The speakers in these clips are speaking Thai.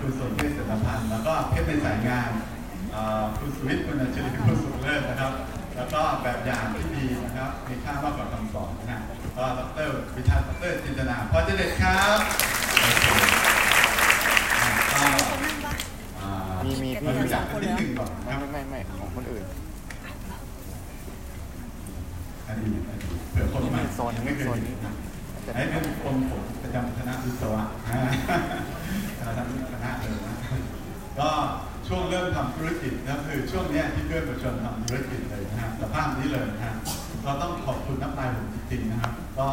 คุณสนเทพเสรพันธ์แล้วก็เพชรในสายงานอ่าคุณสุวิทย์คุณอัญชลีคุณสุขเลิศนะครับ แล้วก็แบบอย่างที่ดีนะครับ มีค่ามากกว่าคำสอนนะฮะก็ดรวิชาดรจินตนาพอจะเด็ดครับโอเคอะก็อ่ามีมีพี่ารู้จักกันนิดหนึ่งก่อนนะคไม่รับไม่ไม่ไม่ของคนอื่นอดีตอดีตเผื่อคนใหม่โซนนี้ไม่เคยโซนเห็นี้นนะจะไอ้เป็นคนผมประจำคณะวิศวะ อ่าคณะคณะเลยนะก็ช่วงเริ่มทำธุรกิจก็คือช่วงนี้ที่เพื่อนมาชวนทำธุรกิจเลยนะฮะสภาพนี้เลยนะฮะก็ต้องขอบคุณน้ำลายผมจริงๆนะครับ ก็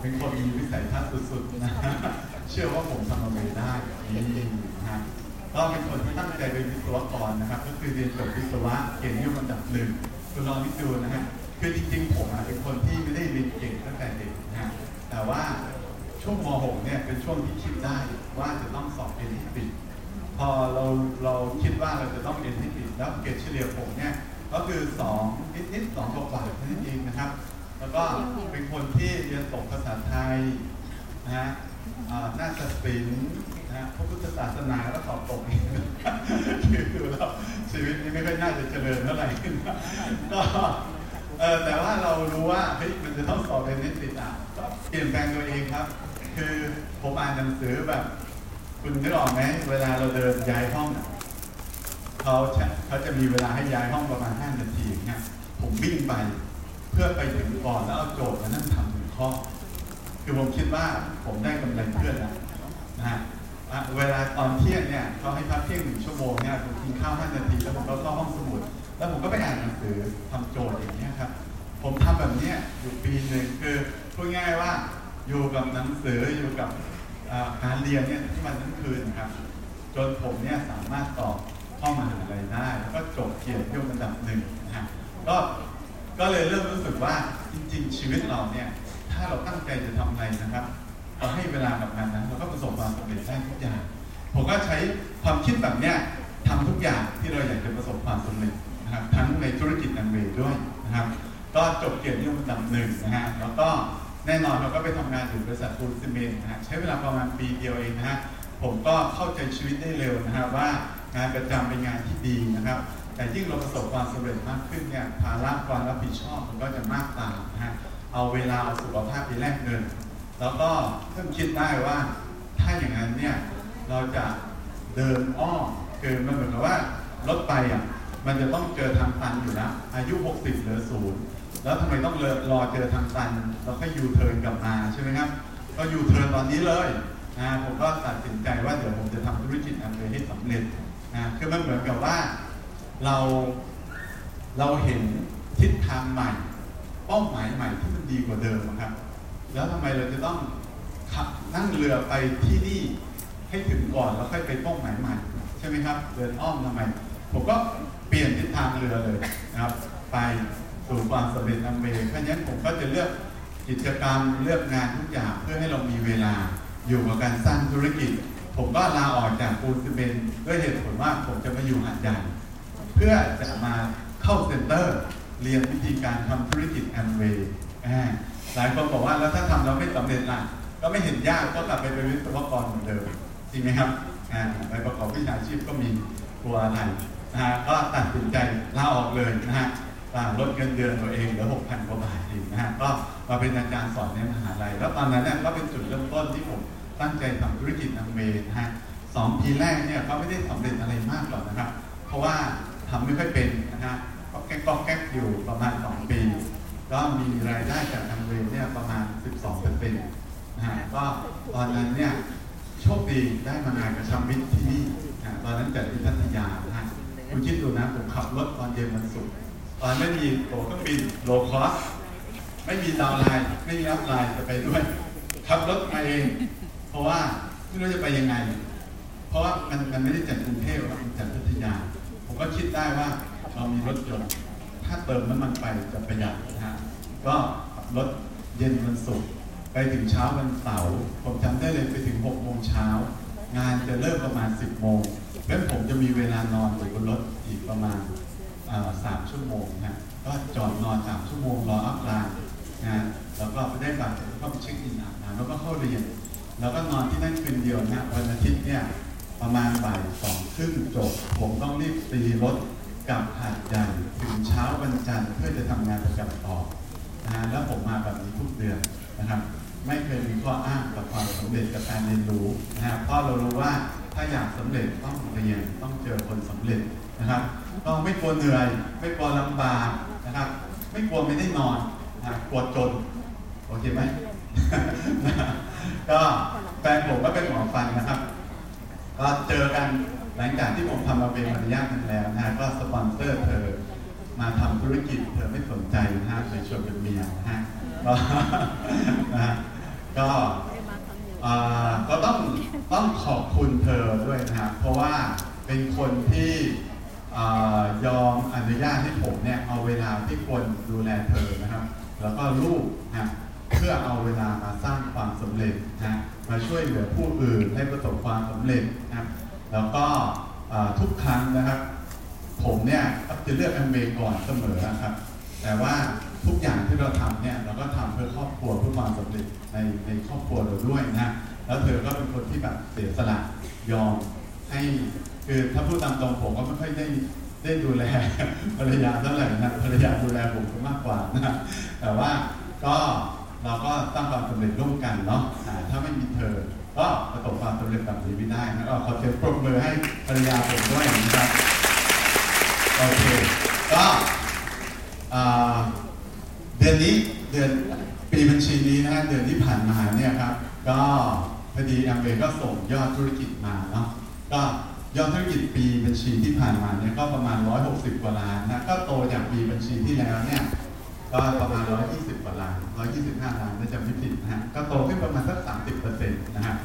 เป็นคนมีวิสัยทัศน์สุดๆนะเชื่อว่าผมทำอะไรได้นี่นะฮะก็เป็นคนที่ตั้งใจเป็นวิศวกรนะครับ ก็คือเรียนจบวิศวะเกียรตินิยมอันดับหนึ่งคุณลองนึกดูนะฮะคือจริงๆผมอะเป็นคนที่ไม่ได้เรียนเก่งตั้งแต่เด็กนะฮะแต่ว่า ช่วงม .6 เนี่ยเป็นช่วงที่คิดได้ว่าจะต้องสอบเอ็นที่ปิดพอเราเราคิดว่าเราจะต้องเรียนให้ติดแล้วเกรดเฉลี่ยผมเนี่ยก็คือ2นิดนิดสองกว่าๆแค่นั้นเองนะครับ แล้วก็เป็นคนที่เรียนตกภาษาไทยนะฮะน่าจะศิลป์นะฮะพระพุทธศาสนาก็สอบตกคือดูแล้วชีวิตนี้ไม่ค่อยน่าจะเจริญเท่าไหร่ก็เออแต่ว่าเรารู้ว่าเฮ้ยมันจะต้องสอบเป็นนิติอะก็เปลี่ยนแปลงตัวเองครับ คือผมอ่านหนังสือแบบ คุณนึกออกไหมเวลาเราเดินย้ายห้องเขาเขาจะมีเวลาให้ย้ายห้องประมาณ5นาทีเนี่ยผมวิ่งไปเพื่อไปถึงก่อนแล้วเอาโจทย์มานั่งทำหนึ่งข้อ คือผมคิดว่าผมได้กำไรเพื่อนแล้วนะฮะเวลาตอนเที่ยงเนี่ยเขาให้พักเที่ยงหนึ่งชั่วโมงเนี่ยผมกินข้าว5นาทีแล้วผมก็เข้าห้องสมุด แล้วผมก็ไปอ่านหนังสือทำโจทย์อย่างเงี้ยครับ ผมทำแบบเนี้ยอยู่ปีหนึ่งคือพูดง่ายว่า อยู่กับหนังสืออยู่กับการเรียนเนี่ยที่มันทั้งคืนครับ จนผมเนี่ยสามารถตอบข้ามหาลัยได้ แล้วก็จบเกียรติยมอันดับหนึ่งนะฮะก็ก็เลยเริ่มรู้สึกว่าจริง ๆ ชีวิตเราเนี่ยถ้าเราตั้งใจจะทำอะไรนะครับเราให้เวลากับมันนะเราก็ประสบความสำเร็จได้ทุกอย่าง ผมก็ใช้ความคิดแบบเนี้ยทำทุกอย่างที่เราอยากจะประสบความสำเร็จนะครับทั้งในธุรกิจอันเวด้วยนะครับ ก็จบเกียรติยมอันดับหนึ่งนะฮะแล้วก็ แน่นอนเราก็ไปทำงานอยู่บริษัทปูนซีเมนต์นะฮะใช้เวลาประมาณปีเดียวเองนะฮะผมก็เข้าใจชีวิตได้เร็วนะฮะว่างานประจำเป็นงานที่ดีนะครับ แต่ยิ่งเราประสบความสำเร็จมากขึ้นเนี่ยภาระความรับผิดชอบมันก็จะมากตามนะฮะเอาเวลาเอาสุขภาพไปแลกเงิน แล้วก็เพิ่งคิดได้ว่า ถ้าอย่างนั้นเนี่ยเราจะเดินอ้อมคือมันเหมือนกับว่ารถไปอะมันจะต้องเจอทางตันอยู่แล้วอายุ 60เหลือศูนย์ แล้วทำไมต้องรอรอเจอทางตันแล้วก็ยูเทิร์นกลับมาใช่ไหมครับ ก็ยูเทิร์นตอนนี้เลยนะผมก็ตัดสินใจว่าเดี๋ยวผมจะทำธุรกิจแอมเวย์ให้สำเร็จนะคือมันเหมือนกับว่าเราเราเห็นทิศทางใหม่ เป้าหมายใหม่ที่มันดีกว่าเดิมครับ แล้วทำไมเราจะต้องขับนั่งเรือไปที่นี่ให้ถึงก่อนแล้วค่อยไปเป้าหมายใหม่ ใช่ไหมครับ เดินอ้อมทำไม ผมก็เปลี่ยนทิศทางเรือเลยนะครับ ไป สู่ความสำเร็จอันเวย์เพราะฉะนั้นผมก็จะเลือกกิจกรรมเลือกงานทุกอย่างเพื่อให้เรามีเวลาอยู่กับการสร้างธุรกิจ ผมก็ลาออกจากปูนซีเมนต์ด้วยเหตุผลว่าผมจะมาอยู่หัดใหญ่เพื่อจะมาเข้า center เรียนวิธีการทำธุรกิจแอมเวย์หลายคนบอกว่าแล้วถ้าทำแล้วไม่สำเร็จล่ะก็ไม่เห็นยากก็กลับไปเป็นวิศวกรเหมือนเดิมจริงไหมครับอ่าไปประกอบวิชาชีพก็มีกลัวอะไรนะฮะก็ตัดสินใจลาออกเลยนะฮะ ลดเงินเดือนตัวเองเหลือ6,000กว่าบาทเองนะฮะก็มาเป็นอาจารย์สอนในมหาลัย แล้วตอนนั้นเนี่ยก็เป็นจุดเริ่มต้นที่ผมตั้งใจทำธุรกิจแอมเวย์นะฮะสองปีแรกเนี่ยก็ไม่ได้สำเร็จอะไรมากหรอกนะครับ เพราะว่าทำไม่ค่อยเป็นนะฮะก็แก๊กก็แก๊กอยู่ประมาณ 2 ปี ก็มีรายได้จากทางเวรเนี่ยประมาณ 12เปอร์เซ็นต์นะฮะก็ตอนนั้นเนี่ยโชคดีได้มางานกระชับมิตรที่นี่นะตอนนั้นจัดที่พัทยานะฮะคุณคิดดูนะผมขับรถตอนเย็นวันศุกร์ ตอนไม่มีตั๋วเครื่องบิน low cost ไม่มี downline ไม่มี upline จะไปด้วยขับรถมาเอง เพราะว่าไม่รู้จะไปยังไง เพราะว่ามันมันไม่ได้จัดกรุงเทพมันจัดพัทยา ผมก็คิดได้ว่าเรามีรถยนต์ถ้าเติมน้ำมันไปจะประหยัดนะฮะก็ขับรถเย็นวันศุกร์ไปถึงเช้าวันเสาร์ผมจำได้เลยไปถึง6โมงเช้างานจะเริ่มประมาณ 10โมงแล้วผมจะมีเวลานอนอยู่บนรถอีกประมาณ สามชั่วโมงนะก็จอดนอนสามชั่วโมงรออัพไลน์นะแล้วก็ได้บัตรแล้วก็ไปเช็คอินอาบน้ำแล้วก็เข้าเรียน แล้วก็นอนที่นั่นคืนเดียวนะวันอาทิตย์เนี่ยประมาณบ่ายสองครึ่งจบ ผมต้องรีบตีรถกลับหาดใหญ่ถึงเช้าวันจันทร์เพื่อจะทำงานประจำต่อนะฮะแล้วผมมาแบบนี้ทุกเดือนนะครับ ไม่เคยมีข้ออ้างกับความสำเร็จกับการเรียนรู้นะฮะเพราะเรารู้ว่าถ้าอยากสำเร็จต้องเรียนต้องเจอคนสำเร็จนะครับ ต้องไม่กลัวเหนื่อย ไม่กลัวลำบากนะครับ ไม่กลัวไม่ได้นอนนะกลัวจนโอเคไหมก็แฟนผมก็เป็นหมอฟันนะครับก็เจอกันหลังจากที่ผมทำมาเป็นมารยาทกันแล้วนะฮะก็สปอนเซอร์เธอมาทำธุรกิจเธอไม่สนใจนะฮะเลยชวนเป็นเมียนะฮะก็นะก็อ่าก็ต้องต้องขอบคุณเธอด้วยนะครับเพราะว่าเป็นคนที่ ยอมอนุญาตให้ผมเนี่ยเอาเวลาที่ควรดูแลเธอนะครับ แล้วก็ลูกนะเพื่อเอาเวลามาสร้างความสำเร็จนะมาช่วยเหลือผู้อื่นให้ประสบความสำเร็จนะแล้วก็ทุกครั้งนะครับ ผมเนี่ยจะเลือกแอมเบก่อนเสมอนะครับ แต่ว่าทุกอย่างที่เราทำเนี่ยเราก็ทำเพื่อครอบครัวเพื่อความสำเร็จในในครอบครัวเราด้วยนะแล้วเธอก็เป็นคนที่แบบเสียสละยอม พูดตามตรงผมก็ไม่ค่อยได้ได้ดูแลภรรยาเท่าไหร่นะภรรยาดูแลผมมากกว่านะแต่ว่าก็เราก็สร้างความสำเร็จร่วมกันเนาะถ้าไม่มีเธอ ก็ประสบความสำเร็จแบบนี้ไม่ได้นะก็ขอเชิญปรบมือให้ภรรยาผมด้วยนะครับโอเคก็เดือนนี้เดือนปีบัญชีนี้นะเดือนที่ผ่านมาเนี่ยครับ ก็พอดีแอมเบก็ส่งยอดธุรกิจมาเนาะก็ ยอดธุรกิจปีบัญชีที่ผ่านมาเนี่ยก็ประมาณ 160 กว่าล้านนะก็โตจากปีบัญชีที่แล้วเนี่ยก็ประมาณ 120 กว่าล้าน 125 ล้านถ้าจำไม่ผิดนะฮะก็โตขึ้นประมาณสัก 30%นะฮะ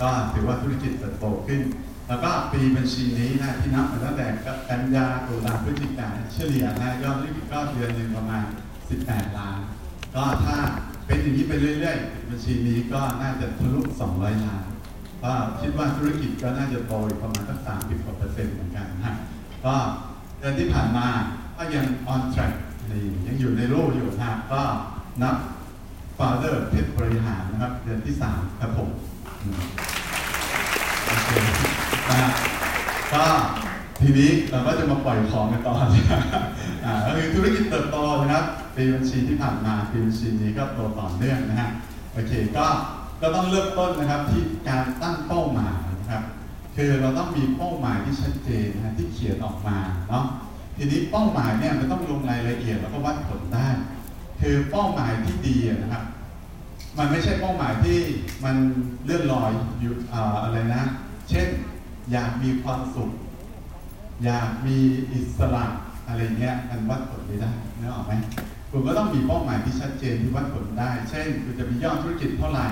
ก็ถือว่าธุรกิจเติบโตขึ้น แล้วก็ปีบัญชีนี้นะที่นับมาตั้งแต่กันยาตุลาพฤศจิกาเฉลี่ยนะยอดธุรกิจก็เดือนหนึ่งประมาณ 18 ล้าน ก็ถ้าเป็นอย่างนี้ไปเรื่อยๆ บัญชีนี้ก็น่าจะทะลุ 200 ล้าน ก็คิดว่าธุรกิจก็น่าจะโตอีกประมาณสัก30กว่าเปอร์เซ็นต์เหมือนกันนะก็เดือนที่ผ่านมาก็ยัง on track นี่ยังอยู่ในรูปอยู่นะก็นับ father เพชรบริหารนะครับ เดือนที่3ครับผมโอเคนะฮะก็ทีนี้เราก็จะมาปล่อยของกันต่ออ่าก็คือธุรกิจเติบโตนะครับปีบัญชีที่ผ่านมาปีบัญชีนี้ก็โตต่อเนื่องนะฮะโอเคก็ ก็ต้องเริ่มต้นนะครับที่การตั้งเป้าหมายนะครับ คือเราต้องมีเป้าหมายที่ชัดเจนนะที่เขียนออกมาเนาะทีนี้เป้าหมายเนี่ยมันต้องลงรายละเอียดแล้วก็วัดผลได้ คือเป้าหมายที่ดีนะครับ มันไม่ใช่เป้าหมายที่มันเลื่อนลอยอยู่อ่าอะไรนะ เช่นอยากมีความสุข อยากมีอิสระอะไรเงี้ยมันวัดผลไม่ได้นึกออกไหมคุณก็ต้องมีเป้าหมายที่ชัดเจนที่วัดผลได้ เช่นคุณจะมียอดธุรกิจเท่าไหร่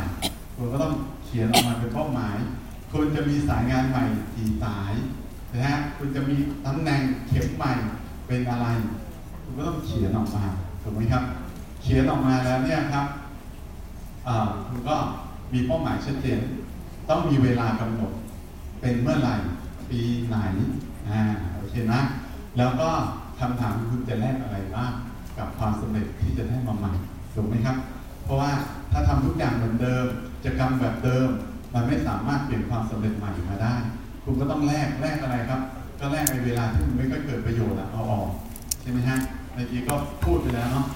คุณก็ต้องเขียนออกมาเป็นเป้าหมาย คุณจะมีสายงานใหม่กี่สายนะฮะคุณจะมีตำแหน่งเข็มใหม่เป็นอะไร คุณก็ต้องเขียนออกมาถูกไหมครับ เขียนออกมาแล้วเนี่ยครับคุณก็มีเป้าหมายชัดเจน ต้องมีเวลากำหนด เป็นเมื่อไหร่ ปีไหนอ่าโอเคนะ แล้วก็คำถามคุณจะแลกอะไรบ้างกับความสำเร็จที่จะได้มาใหม่ถูกไหมครับ เพราะว่าถ้าทำทุกอย่างเหมือนเดิม จะกรรมแบบเดิม มันไม่สามารถเปลี่ยนความสำเร็จใหม่มาได้ คุณก็ต้องแลกแลกอะไรครับ ก็แลกในเวลาที่มันไม่ค่อยเกิดประโยชน์อะเอาออกใช่ไหมฮะเมื่อกี้ก็พูดไปแล้วเนาะ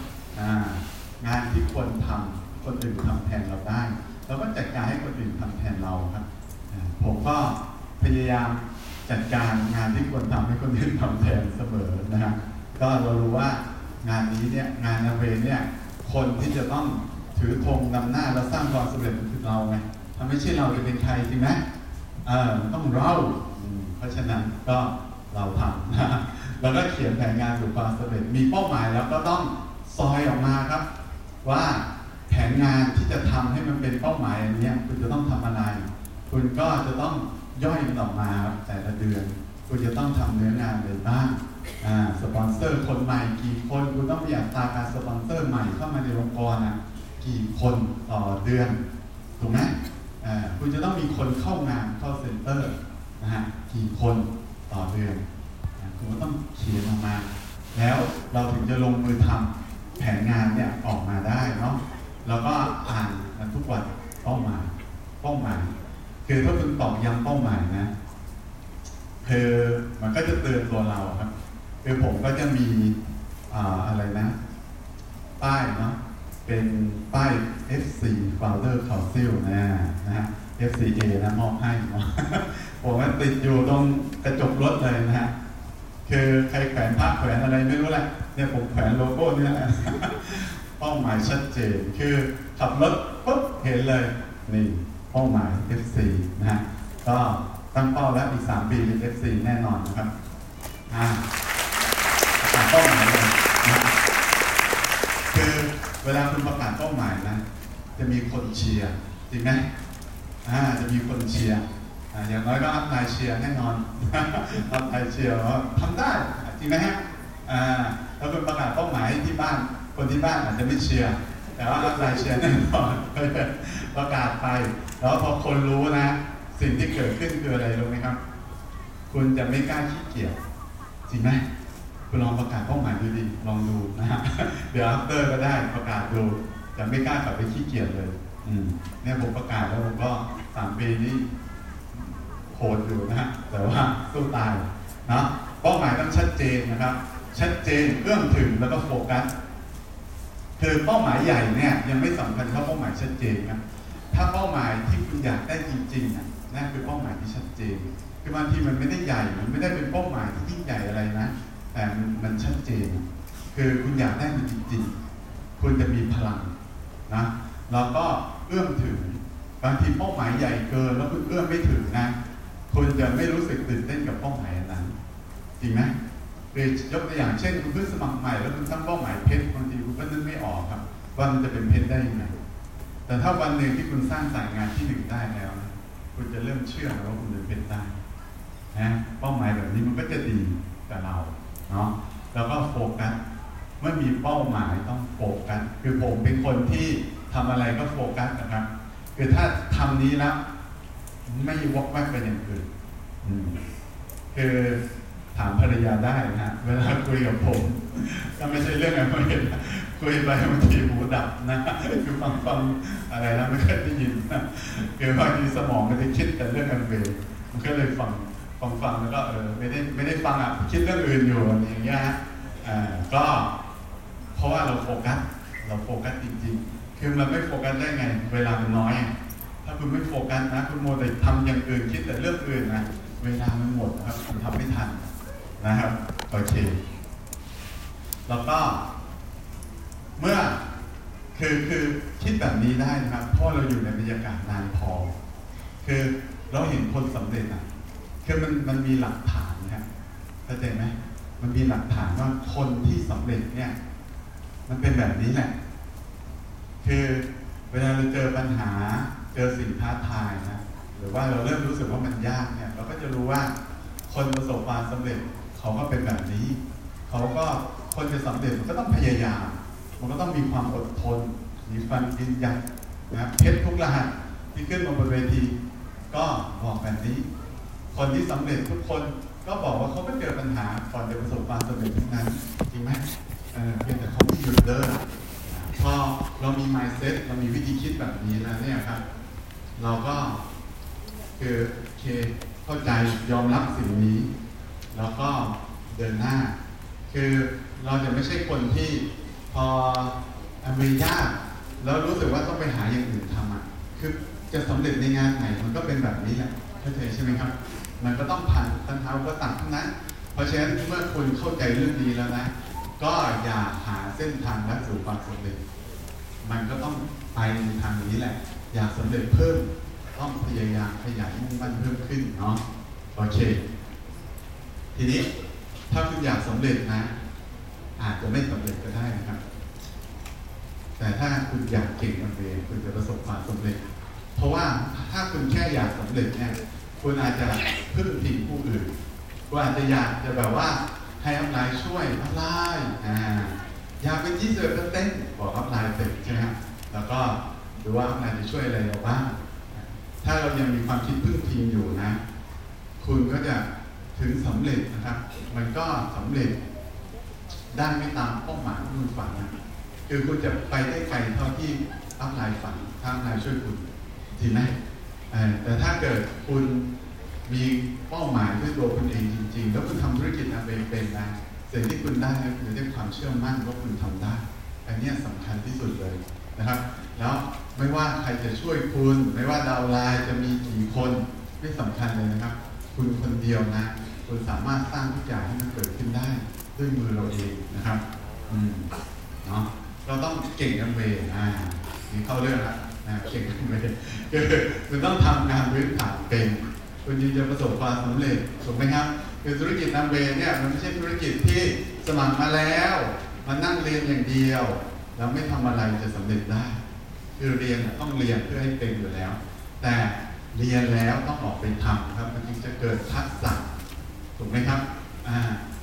งานที่ควรทำคนอื่นทำแทนเราได้เราก็จัดการให้คนอื่นทำแทนเราครับผมก็พยายามจัดการงานที่ควรทำให้คนอื่นทำแทนเสมอนะครับก็เรารู้ว่างานนี้เนี่ยงานนาเวเนี่ยคนที่จะต้อง ถือธงนำหน้าและสร้างความสำเร็จคือเราไงถ้าไม่ใช่เราจะเป็นใครจริงไหมเออต้องเราเพราะฉะนั้นก็เราทำนะแล้วก็เขียนแผนงานสู่ความสำเร็จ มีเป้าหมายแล้วก็ต้องซอยออกมาครับ ว่าแผนงานที่จะทำให้มันเป็นเป้าหมายอันนี้คุณจะต้องทำอะไร คุณก็จะต้องย่อยมันออกมาครับแต่ละเดือน คุณจะต้องทำเนื้องานอะไรบ้างอ่าสปอนเซอร์คนใหม่กี่คน คุณต้องมีอัตาการสปอนเซอร์ใหม่เข้ามาในองค์กรอะ กี่คนต่อเดือนถูกไหมคุณจะต้องมีคนเข้างานเข้า center นะฮะกี่คนต่อเดือนอ่าคุณก็ต้องเขียนออกมา แล้วเราถึงจะลงมือทำแผนงานเนี่ยออกมาได้เนาะแล้วก็อ่านมันทุกวันเป้าหมายเป้าหมายคือถ้าคุณตอกย้ำเป้าหมายนะคือมันก็จะเตือนตัวเราครับคือผมก็จะมีอ่าอะไรนะป้ายเนาะ เป็นป้าย FC Founder Council นะนะฮะ FCA นะมอบให้ผมว่าติดอยู่ตรงกระจกรถเลยนะฮะคือใครแขวนภาแขวนอะไรไม่รู้แหละเนี่ยผมแขวนโลโก้เนี่ยแหละเป้าหมายชัดเจน คือขับรถปุ๊บเห็นเลยนี่เป้าหมาย FC นะฮะก็ตั้งเป้าแล้วอีก 3 ปีเป็น FC แน่นอนนะครับอ่าเป้าหมายเลยนะ เวลาคุณประกาศเป้าหมายนะจะมีคนเชียร์จริงไหมอ่าจะมีคนเชียร์อย่างน้อยก็ upline เชียร์แน่นอน upline เชียร์ทำได้จริงไหมฮะอ่าแล้วคุณประกาศเป้าหมายที่บ้านคนที่บ้านอาจจะไม่เชียร์แต่ว่า upline เชียร์แน่นอนประกาศไป แล้วพอคนรู้นะสิ่งที่เกิดขึ้นคืออะไรรู้ไหมครับ คุณจะไม่กล้าขี้เกียจจริงไหม คุณลองประกาศเป้าหมายดูดิลองดูนะฮะเดี๋ยว after ก็ได้ประกาศดูจะไม่กล้ากลับไปขี้เกียจเลยอืมเนี่ยผมประกาศแล้วผมก็สามปีนี้โหดอยู่นะฮะแต่ว่าสู้ตายนะเป้าหมายต้องชัดเจนนะครับ ชัดเจนเอื้อมถึงแล้วก็โฟกัสคือเป้าหมายใหญ่เนี่ยยังไม่สำคัญเท่าเป้าหมายชัดเจนครับถ้าเป้าหมายที่คุณอยากได้จริงๆน่ะนั่นคือเป้าหมายที่ชัดเจน คือบางทีมันไม่ได้ใหญ่ มันไม่ได้เป็นเป้าหมายที่ยิ่งใหญ่อะไรนะ แต่มันชัดเจน คือคุณอยากได้มันจริงๆคุณจะมีพลังนะแล้วก็เอื้อมถึงบางทีเป้าหมายใหญ่เกินแล้วคุณเอื้อมไม่ถึงนะคุณจะไม่รู้สึกตื่นเต้นกับเป้าหมายอันนั้น จริงไหมคือยกตัวอย่างเช่นคุณเพิ่งสมัครใหม่แล้วคุณตั้งเป้าหมายเพชรบางทีคุณก็นึกไม่ออกครับว่ามันจะเป็นเพชรได้ยังไงแต่ถ้าวันหนึ่งที่คุณสร้างสายงานที่หนึ่งได้แล้ว คุณจะเริ่มเชื่อแล้วว่าคุณจะเป็นได้นะเป้าหมายแบบนี้มันก็จะดีกับเรา เนาะแล้วก็โฟกัสเมื่อมีเป้าหมายต้องโฟกัสคือผมเป็นคนที่ทำอะไรก็โฟกัสนะครับ คือถ้าทำนี้แล้วไม่วกแวกไปอย่างอื่นคือถามภรรยาได้นะเวลาคุยกับผมก็ไม่ใช่เรื่องอะไรเห็นคุยไปบางทีหูดับนะคือฟังฟังอะไรนะไม่เคยได้ยินนะคือบางทีสมองมันจะคิดแต่เรื่องอันเวรมันก็เลยฟัง ฟังฟังแล้วก็เออไม่ได้ไม่ได้ฟังอะคิดเรื่องอื่นอยู่อย่างเงี้ยฮะอ่าก็เพราะว่าเราโฟกัสเราโฟกัสจริงๆ คือมันไม่โฟกัสได้ไง เวลามันน้อย ถ้าคุณไม่โฟกัสนะ คุณโมแต่ทำอย่างอื่นคิดแต่เรื่องอื่นนะเวลามันหมดครับคุณทำไม่ทันนะครับโอเคแล้วก็ เมื่อคือคือคิดแบบนี้ได้นะครับเพราะเราอยู่ในบรรยากาศนานพอ คือเราเห็นคนสำเร็จอะ คือมันมันมีหลักฐานนะครับเข้าใจไหมมันมีหลักฐานว่าคนที่สำเร็จเนี่ย มันเป็นแบบนี้แหละ คือเวลาเราเจอปัญหาเจอสิ่งท้าทายนะหรือว่าเราเริ่มรู้สึกว่ามันยากเนี่ย เราก็จะรู้ว่าคนประสบความสำเร็จเขาก็เป็นแบบนี้ เขาก็คนจะสำเร็จมันก็ต้องพยายาม มันก็ต้องมีความอดทน มีฟันยืนยันนะเพชรทุกรหัสที่ขึ้นมาบนเวที ก็บอกแบบนี้ คนที่สำเร็จทุกคนก็บอกว่าเขาก็เจอปัญหาก่อนจะประสบความสำเร็จทั้งนั้นจริงไหมเออเพียงแต่เขาไม่หยุดเดินพอเรามี mindset เรามีวิธีคิดแบบนี้แล้วเนี่ยครับ เราก็คือโอเคเข้าใจยอมรับสิ่งนี้ แล้วก็เดินหน้า คือเราจะไม่ใช่คนที่พออเมริกาแล้วรู้สึกว่าต้องไปหาอย่างอื่นทำอะคือจะสำเร็จในงานไหนมันก็เป็นแบบนี้แหละเข้าใจใช่ไหมครับ มันก็ต้องผ่านทันเท้าก็ตั้งนั้นเพราะฉะนั้นเมื่อคุณเข้าใจเรื่องนี้แล้วนะ ก็อย่าหาเส้นทางและสู่ความสำเร็จ มันก็ต้องไปทางนี้แหละ อยากสำเร็จเพิ่มต้องพยายามขยันมุ่งมั่นเพิ่มขึ้นเนาะโอเค ทีนี้ถ้าคุณอยากสำเร็จนะ อาจจะไม่สำเร็จก็ได้นะครับ แต่ถ้าคุณอยากเก่งมันเองคุณจะประสบความสำเร็จ เพราะว่าถ้าคุณแค่อยากสำเร็จเนี่ย คุณอาจจะพึ่งพิงผู้อื่นคุณอาจจะอยากจะแบบว่าให้ upline ช่วย upline อ่าอยากเป็นยี่สิบเต้นบอก upline เสร็จใช่ไหมแล้วก็ดูว่า upline จะช่วยอะไรเราบ้างถ้าเรายังมีความคิดพึ่งพิงอยู่นะ คุณก็จะถึงสำเร็จนะครับ มันก็สำเร็จได้ไม่ตามเป้าหมายที่คุณฝันนะคือคุณจะไปได้ไกลเท่าที่ upline ฝันถ้า upline ช่วยคุณจริงไหม แต่ถ้าเกิดคุณมีเป้าหมายเพื่อตัวคุณเองจริง ๆ แล้วคุณทำธุรกิจเป็นเป็นนะสิ่งที่คุณได้คือได้ความเชื่อมั่นว่าคุณทำได้ อันเนี้ยสำคัญที่สุดเลยนะครับ แล้วไม่ว่าใครจะช่วยคุณ ไม่ว่าดาวไลน์จะมีกี่คนไม่สำคัญเลยนะครับ คุณคนเดียวนะ คุณสามารถสร้างทุกอย่างให้มันเกิดขึ้นได้ด้วยมือเราเองนะครับ อืมเนาะเราต้องเก่งกันเวย์อ่า นี่เข้าเรื่องละอ่าเก่งกันเวย์คือคุณต้องทำงานพื้นฐานเป็นคุณจึงจะประสบความสำเร็จถูกไหมครับคือธุรกิจนัมเวย์เนี่ยมันไม่ใช่ธุรกิจที่สมัครมาแล้วมานั่งเรียนอย่างเดียวแล้วไม่ทำอะไรจะสำเร็จได้ คือเรียนต้องเรียนเพื่อให้เป็นอยู่แล้ว แต่เรียนแล้วต้องออกไปทำครับมันจึงจะเกิดทักษะถูกไหมครับ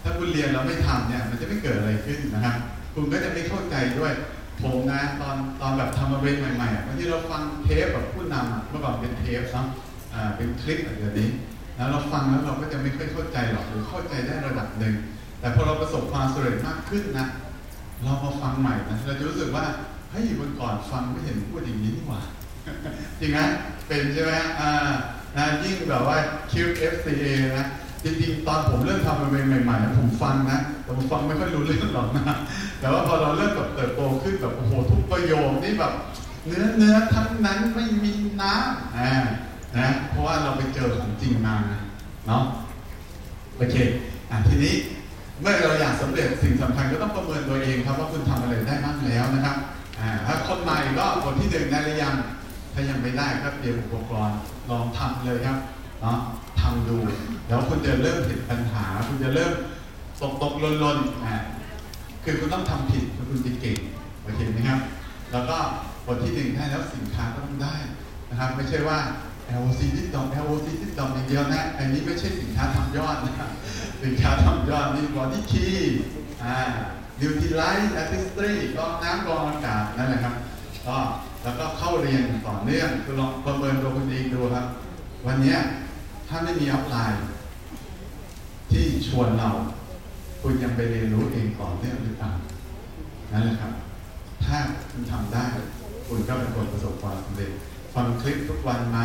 ถ้าคุณเรียนแล้วไม่ทำเนี่ยมันจะไม่เกิดอะไรขึ้นนะครับคุณก็จะไม่เข้าใจด้วย ผมนะตอนตอนแบบทำมาเวนใหม่ๆอะบางทีเราฟังเทปแบบผู้นำเมื่อก่อนเป็นเทปนะอ่าเป็นคลิปอะไรแบบนี้แล้วเราฟังแล้วเราก็จะไม่ค่อยเข้าใจหรอกหรือเข้าใจได้ระดับหนึ่งแต่พอเราประสบความสำเร็จมากขึ้นนะเรามาฟังใหม่นะเราจะรู้สึกว่าเฮ้ยวันก่อนฟังไม่เห็นพูดอย่างนี้นี่หว่าจริงไหมเป็นใช่ไหมอ่านะยิ่งแบบว่า QFCA นะ จริงๆตอนผมเริ่มทำใหม่ๆผมฟังนะแต่ผมฟังไม่ค่อยรู้เรื่องหรอกนะแต่ว่าพอเราเริ่มแบบเติบโตขึ้นแบบโอ้โหทุกประโยคนี่แบบ เนื้อเนื้อทั้งนั้นไม่มีน้ำอ่านะเพราะว่าเราไปเจอของจริงมาเนาะโอเคอะทีนี้เมื่อเราอยากสำเร็จสิ่งสำคัญก็ต้องประเมินตัวเองครับว่าคุณทำอะไรได้บ้างแล้วนะครับอ่าถ้าคนใหม่ก็บทที่หนึ่งได้หรือยังถ้ายังไม่ได้ก็เตรียมอุปกรณ์ลองทำเลยครับ เนาะทำดูแล้วคุณจะเริ่มเห็นปัญหา คุณจะเริ่มตกๆหล่นๆอ่าคือคุณต้องทำผิดแล้วคุณจะเก่งโอเคไหมครับ แล้วก็บทที่หนึ่งได้แล้วสินค้าก็ต้องได้นะครับ ไม่ใช่ว่า LOC ที่ดอก LOC ที่ดอกอย่างเดียวนะอันนี้ไม่ใช่สินค้าทำยอดนะครับสินค้าทำยอดนี่ BodyKey อ่า Nutrilite Artistry กรองน้ำกรองอากาศนั่นแหละครับก็แล้วก็เข้าเรียนต่อเนื่องคือลองประเมินตัวคุณเองดูครับ วันนี้ ถ้าไม่มีอัพไลน์ที่ชวนเรา คุณยังไปเรียนรู้เองต่อนเนื่องหรือเปล่านั่นแหละครับ ถ้าคุณทำได้ คุณก็เป็นคนประสบความสำเร็จฟังคลิปทุกวันไหม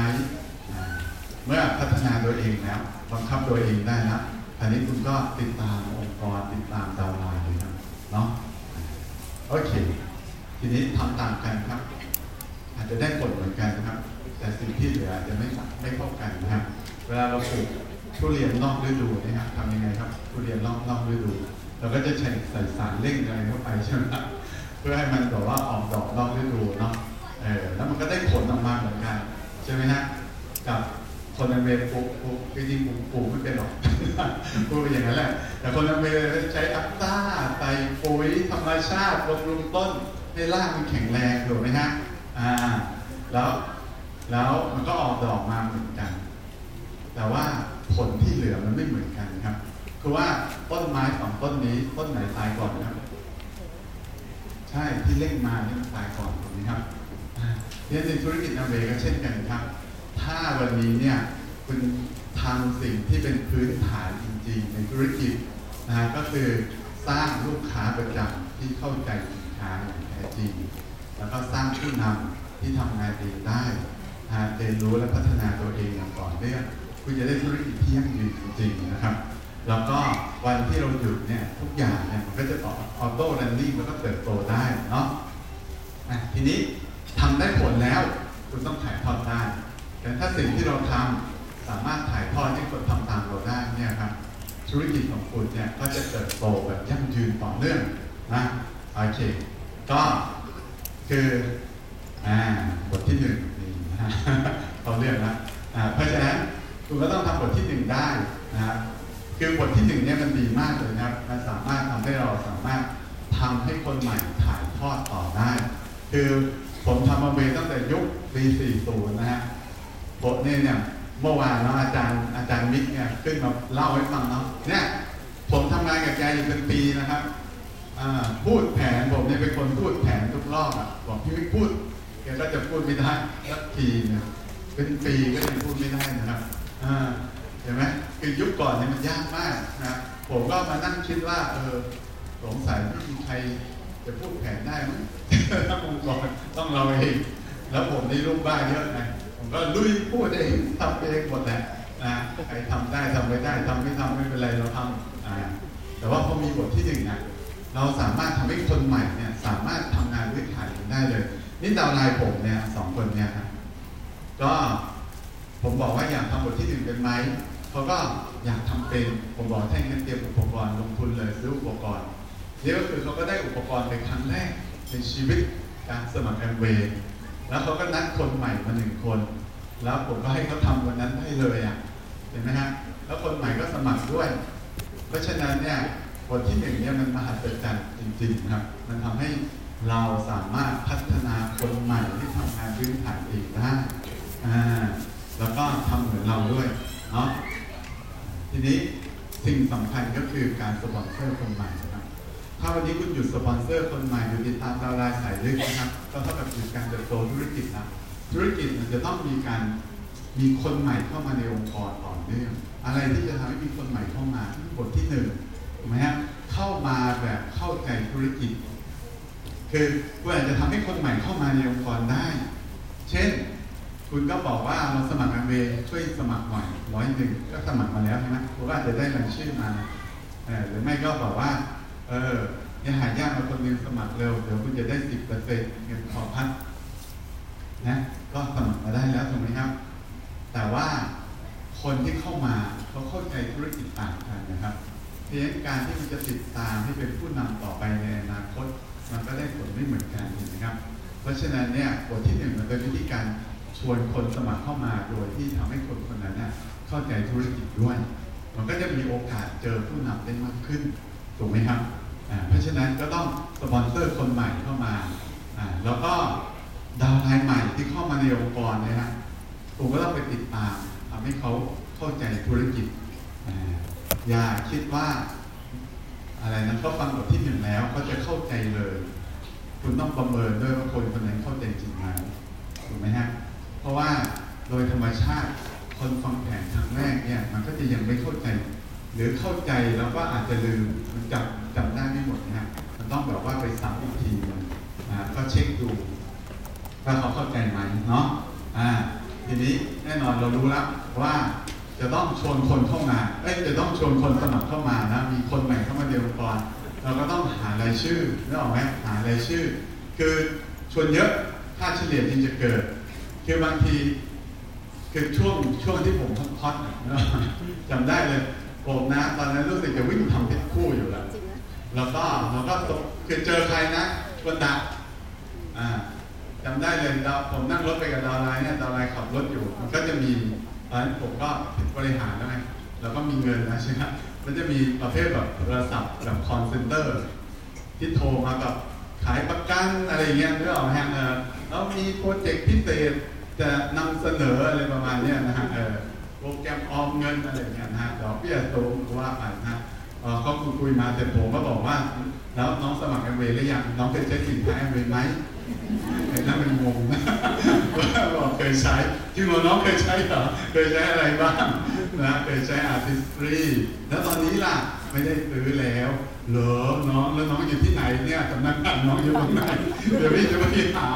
เมื่อพัฒนาตัวเองแล้วบังคับตัวเองได้แล้วอันนี้คุณก็ติดตามองค์กรติดตามดาวน์ไลน์เลยครับเนาะโอเค ทีนี้ทำตามกันครับ อาจจะได้ผลเหมือนกันนะครับ แต่สิ่งที่เหลืออาจจะไม่ไม่เท่ากันนะครับ เวลาเราปลูกทุเรียนนอกฤดูนะครับทำยังไงครับทุเรียนนอกนอกฤดู เราก็จะใช้ใส่สารเร่งอะไรเข้าไปใช่ไหมครับเพื่อให้มันแบบว่าออกดอกนอกฤดูเนาะเออแล้วมันก็ได้ผลออกมาเหมือนกันใช่ไหมฮะกับคนในเวรปลูกปลูกจริงปลูกปลูกไม่เป็นหรอกพูดไปอย่างนั้นแหละ แต่คนในเวรใช้อัพต้าใส่ปุ๋ยธรรมชาติบำรุงต้นให้รากมันแข็งแรงถูกไหมฮะอ่าแล้วแล้วมันก็ออกดอกมาเหมือนกัน แต่ว่าผลที่เหลือมันไม่เหมือนกันครับ คือว่าต้นไม้สองต้นนี้ต้นไหนตายก่อนครับ ใช่ที่เล่งมาเนี่มันตายก่อนถูกไหมครับเนี่ยในธุรกิจนาเวก็เช่นกันครับ ถ้าวันนี้เนี่ยคุณทำสิ่งที่เป็นพื้นฐานจริง ๆ ในธุรกิจนะฮะก็คือสร้างลูกค้าประจำที่เข้าใจสินค้าอย่างแท้จริง แล้วก็สร้างผู้นำที่ทำงานเองได้เรียนรู้และพัฒนาตัวเองอย่างต่อเนื่อง คุณจะได้ธุรกิจที่ยั่งยืนจริงๆนะครับ แล้วก็วันที่เราหยุดเนี่ยทุกอย่างเนี่ยมันก็จะต่อออโต้รันนิ่งแล้วก็เติบโตได้เนาะทีนี้ทำได้ผลแล้วคุณต้องถ่ายทอดได้แต่ถ้าสิ่งที่เราทำสามารถถ่ายทอดให้คนทำตามเราได้เนี่ยครับธุรกิจของคุณเนี่ยก็จะเติบโตแบบยั่งยืนต่อเนื่องนะโอเคก็คืออ่าบทที่หนึ่งนี่นะฮะเขาเรียกนะเพราะฉะนั้น คุณก็ต้องทำบทที่หนึ่งได้นะครับคือบทที่หนึ่งเนี่ยมันดีมากเลยนะครับ มันสามารถทำให้เราสามารถทำให้คนใหม่ถ่ายทอดต่อได้ คือผมทำมาเวตั้งแต่ยุคปี40 นะฮะบทนี้เนี่ยเมื่อวานเนาะอาจารย์อาจารย์มิกเนี่ยขึ้นมาเล่าให้ฟังเนาะเนี่ยผมทำงานกับแกอยู่เป็นปีนะครับพูดแผนผมเนี่ยเป็นคนพูดแผนทุกรอบอะบอกพี่มิกพูดแกก็จะพูดไม่ได้สักทีเนี่ยเป็นปีก็ยังพูดไม่ได้นะครับ เห็นไหมคือยุคก่อนเนี่ยมันยากมากนะผมก็มานั่งคิดว่าเออสงสัยไม่มีใครจะพูดแผนได้ไหมถ้าองค์กรต้องเราเอง แล้วผมนี่ลูกบ้านเยอะไงผมก็ลุยพูดเองทำเองหมดแหละนะใครทำได้ทำไม่ได้ทำไม่ทำไม่เป็นไรเราทำอ่าแต่ว่าพอมีบทที่หนึ่งนะเราสามารถทำให้คนใหม่เนี่ยสามารถทำงานด้วยถ่ายได้เลย นี่ดาวน์ไลน์ผมเนี่ยสองคนเนี่ยครับก็ ผมบอกว่าอยากทำบทที่หนึ่งเป็นไหมเขาก็อยากทำเป็น ผมบอกถ้าอย่างนั้นเตรียมอุปกรณ์ลงทุนเลยซื้ออุปกรณ์นี่ก็คือเขาก็ได้อุปกรณ์เป็นครั้งแรกในชีวิตการสมัครแอมเวย์แล้วเขาก็นัดคนใหม่มาหนึ่งคน แล้วผมก็ให้เขาทำวันนั้นให้เลยอะเห็นไหมฮะแล้วคนใหม่ก็สมัครด้วย เพราะฉะนั้นเนี่ยบทที่หนึ่งเนี่ยมันมหัศจรรย์จริงๆครับ มันทำให้เราสามารถพัฒนาคนใหม่ที่ทำงานพื้นฐานเองได้อ่า แล้วก็ทำเหมือนเราด้วยเนาะทีนี้สิ่งสำคัญก็คือการสปอนเซอร์คนใหม่นะครับ ถ้าวันนี้คุณหยุดสปอนเซอร์คนใหม่หยุดติดตามดาวไลน์สายลึกนะครับก็เท่ากับหยุดการเติบโตธุรกิจนะธุรกิจมันจะต้องมีการมีคนใหม่เข้ามาในองค์กรต่อเนื่องอะไรที่จะทำให้มีคนใหม่เข้ามาบทที่หนึ่งถูกไหมฮะเข้ามาแบบเข้าใจธุรกิจ คือคุณอาจจะทำให้คนใหม่เข้ามาในองค์กรได้ เช่น คุณก็บอกว่าเราสมัครแอมเวช่วยสมัครหน่อยร้อยหนึ่งก็สมัครมาแล้วใช่ไหมคุณก็อาจะได้รายชื่อมาหรือไม่ก็บอกว่า เออยังหายากมาคนนึงสมัครเร็วเดี๋ยวคุณจะได้สิบเปอร์เซ็นต์เงินขอพักนะก็สมัครมาได้แล้วถูกไหมครับ แต่ว่าคนที่เข้ามาเขาเข้าใจธุรกิจต่างกันนะครับเพราะงั้นการที่มันจะติดตามให้เป็นผู้นำต่อไปในอนาคต มันก็ได้ผลไม่เหมือนกันเห็นไหมครับ เพราะฉะนั้นเนี่ยบทที่หนึ่งมันเป็นวิธีการ ชวนคนสมัครเข้ามาโดยที่ทำให้คนคนนั้นเข้าใจธุรกิจด้วย มันก็จะมีโอกาสเจอผู้นำได้มากขึ้นถูกไหมครับเพราะฉะนั้นก็ต้องสปอนเซอร์คนใหม่เข้ามาแล้วก็ดาวไลน์ใหม่ที่เข้ามาในองค์กรเนยนะผมก็ต้องไปติดตามทำให้เขาเข้าใจธุรกิจ อย่าคิดว่าอะไรนะเขาฟังบทที่หนึ่งแล้วเขาจะเข้าใจเลย คุณต้องประเมินด้วยว่าคนคนนั้นเข้าใจจริงไหมถูกไหมฮะ เพราะว่าโดยธรรมชาติคนฟังแผนครั้งแรกเนี่ยมันก็จะยังไม่เข้าใจ หรือเข้าใจแล้วก็อาจจะลืมมันจำจำได้ไม่หมดนะฮะมันต้องแบบว่าไปซ้ำอีกทีนะก็เช็คดูว่าเขาเข้าใจไหมเนาะอ่าทีนี้แน่นอนเรารู้แล้วว่าจะต้องชวนคนเข้ามาเอ้ยจะต้องชวนคนสมัครเข้ามานะมีคนใหม่เข้ามาเดียวก่อนเราก็ต้องหารายชื่อนึกออกไหมหารายชื่อ คือชวนเยอะค่าเฉลี่ยที่จะเกิด คือบางทีคือช่วงช่วงที่ผมฮอตๆน่ะนึกออกไหมจำได้เลยผมนะตอนนั้นรู้สึกจะวิ่งทำเพชรคู่อยู่แล้วแล้วก็เราก็ตกคือเจอใครนะชวนดะอ่าจำได้เลยเราผมนั่งรถไปกับ downline เนี่ย downline ขับรถอยู่ มันก็จะมีตอนนั้นผมก็บริหารแล้วไงแล้วก็มีเงินนะใช่ไหมมันจะมีประเภทแบบโทรศัพท์แบบ call center ที่โทรมากับขายประกันอะไรเงี้ยนึกออกไหมฮะเออแล้วมี project พิเศษ จะนำเสนออะไรประมาณนี้นะฮะเออโปรแกรมออมเงินอะไรเงี้ยนะฮะดอกเบี้ยสูงว่าไปนะเอ่อเขาคุยมาแต่ผมก็บอกว่า แล้วน้องสมัครแอมเวย์หรือยังน้องเคยใช้สินค้าแอมเวย์ไหมไอ้นั่นมันงงนะบอกเคยใช้จริงเหรอน้องเคยใช้เหรอเคยใช้อะไรบ้างนะเคยใช้ Artistry แล้วตอนนี้ล่ะไม่ได้ซื้อแล้วเหรอน้องแล้วน้องอยู่ที่ไหนเนี่ยสำนักงานน้องอยู่ตรงไหนเดี๋ยวพี่จะไปหา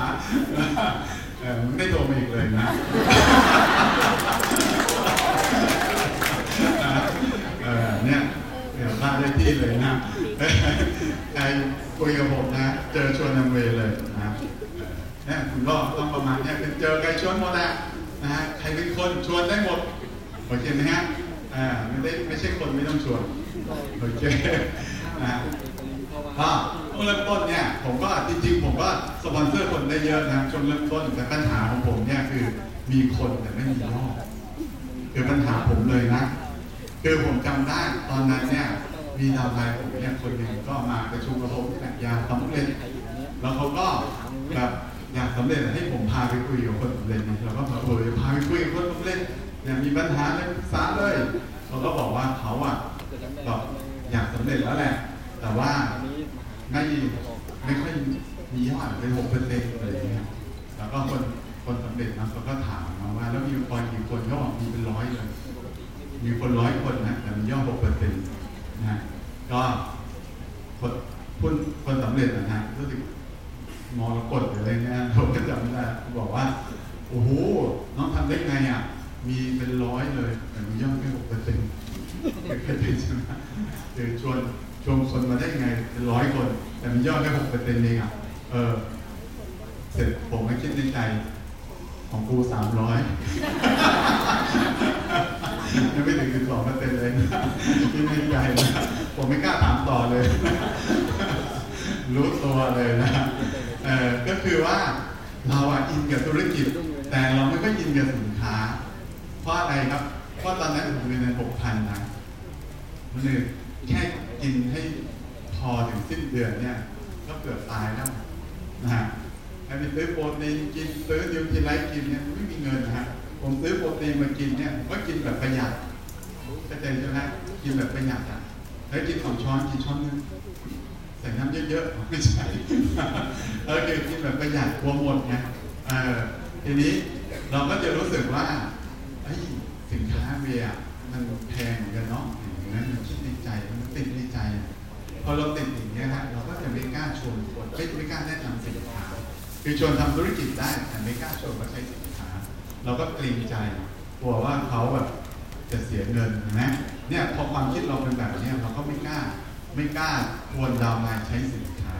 เออไม่โทรมาอีกเลยนะเนี่ยเดี๋ยวพลาดได้ที่เลยนะใครคุยกับผมนะ เจอชวนนำเวเลยนะเนี่ยคุณก็ต้องประมาณเนี่ยเป็นเจอใครชวนหมดแหละนะฮะใครเป็นคนชวนได้หมดโอเคไหมฮะอ่าไม่ได้ไม่ใช่คนไม่ต้องชวนโอเคนะ ฮะก็ช่วงเริ่มต้นเนี่ยผมก็จริงๆผมก็สปอนเซอร์คนได้เยอะนะช่วงเริ่มต้นแต่ปัญหาของผมเนี่ยคือมีคนแต่ไม่มียอดคือปัญหาผมเลยนะคือผมจำได้ตอนนั้นเนี่ยมีดาวไลน์ผมเนี่ยคนหนึ่งก็มาประชุมกับผมที่ไหนอยากสำเร็จแล้วเขาก็แบบอยากสำเร็จให้ผมพาไปคุยกับคนสำเร็จนี่เราก็บอกเออพาไปคุยกับคนสำเร็จเนี่ยมีปัญหาเลยปรึกษาเลยเขาก็บอกว่าเขาอะแบบอยากสำเร็จแล้วแหละ แต่ว่าไม่ไม่ค่อยมียอดเป็นหกเปอร์เซ็นต์อะไรอย่างเงี้ยแล้วก็คนคนสำเร็จนะเขาก็ถามมาว่า แล้วมีองค์กรกี่คนเขาบอกมีเป็นร้อยเลยมีคนร้อยคนนะแต่มันย่อหกเปอร์เซ็นต์นะฮะก็คนคนคนสำเร็จนะฮะรู้สึกมรกตหรืออะไรเงี้ยผมก็จำได้บอกว่า โอ้โหน้องทำได้ไงอะมีเป็นร้อยเลยแต่มียอดแค่หกเปอร์เซ็นต์เคยเป็นใช่ไหมคือชวน ชวนคนมาได้ไงเป็นร้อยคน แต่มียอดแค่หกเปอร์เซ็นต์เองอะเออเสร็จผมก็คิดในใจ ของกูสามร้อยยังไม่ถึงสิบสองเปอร์เซ็นต์เลยคิดในใจนะผมไม่กล้าถามต่อเลย รู้ตัวเลยนะเออก็คือว่าเราอะอินกับธุรกิจ แต่เราไม่ก็อินกับสินค้า เพราะอะไรครับ เพราะตอนนั้นผมเงินหกพันนะมันเลยแค่ กินให้พอถึงสิ้นเดือนเนี่ยก็เกือบตายแล้วนะฮะไอ้ไปซื้อโปรตีนกินซื้อ Nutrilite กินเนี่ยไม่มีเงินนะฮะผมซื้อโปรตีนมากินเนี่ยก็กินแบบประหยัดเข้าใจใช่ไหมกินแบบประหยัดอะแล้วกินสองช้อนกินช้อนนึงใส่น้ำเยอะๆไม่ใช่เออคือกินแบบประหยัดกลัวหมดไงเออทีนี้เราก็จะรู้สึกว่าไอ้สินค้าเวียร์มันแพงเหมือนกันเนาะอย่างนั้นมันคิดในใจมันติดในใจ พอเราเติดอย่างนี้ยฮะเราก็จะไม่กล้าชวนคนไม่กล้าแนะนำสินค้าคือชวนทำธุรกิจได้แต่ไม่กล้าชวนมาใช้สินค้า เราก็เกรงใจกลัวว่าเขาแบบจะเสียเงินนะเนี่ยพอความคิดเราเป็นแบบเนี้ยเราก็ไม่กล้าไม่กล้าชวนดาวน์ไลน์ใช้สินค้า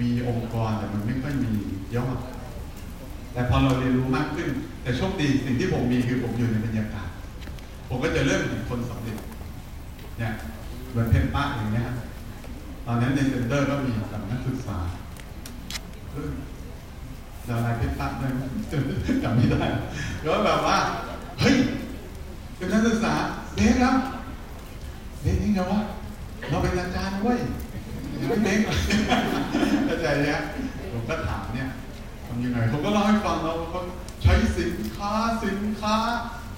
มีองค์กรแต่มันไม่ค่อยมียอดแต่พอเราเรียนรู้มากขึ้น แต่โชคดีสิ่งที่ผมมีคือผมอยู่ในบรรยากาศ ผมก็จะเริ่มเห็นคนสำเร็จเนี่ยเหมือนเพนป้าอย่างเงี้ยครับ ตอนนั้นใน center ก็มีกับนักศึกษาเออ downline เพนป้าเลยจำไม่ได้แล้วแบบว่า เฮ้ยเป็นนักศึกษาเด็กแล้วเด็กนี่ไงวะเราเป็นอาจารย์เว้ยยังไม่เด็กเข้าใจเนี่ยผมก็ถามเนี่ยทำยังไงเขาก็เล่าให้ฟังเราเขาใช้สินค้าสินค้า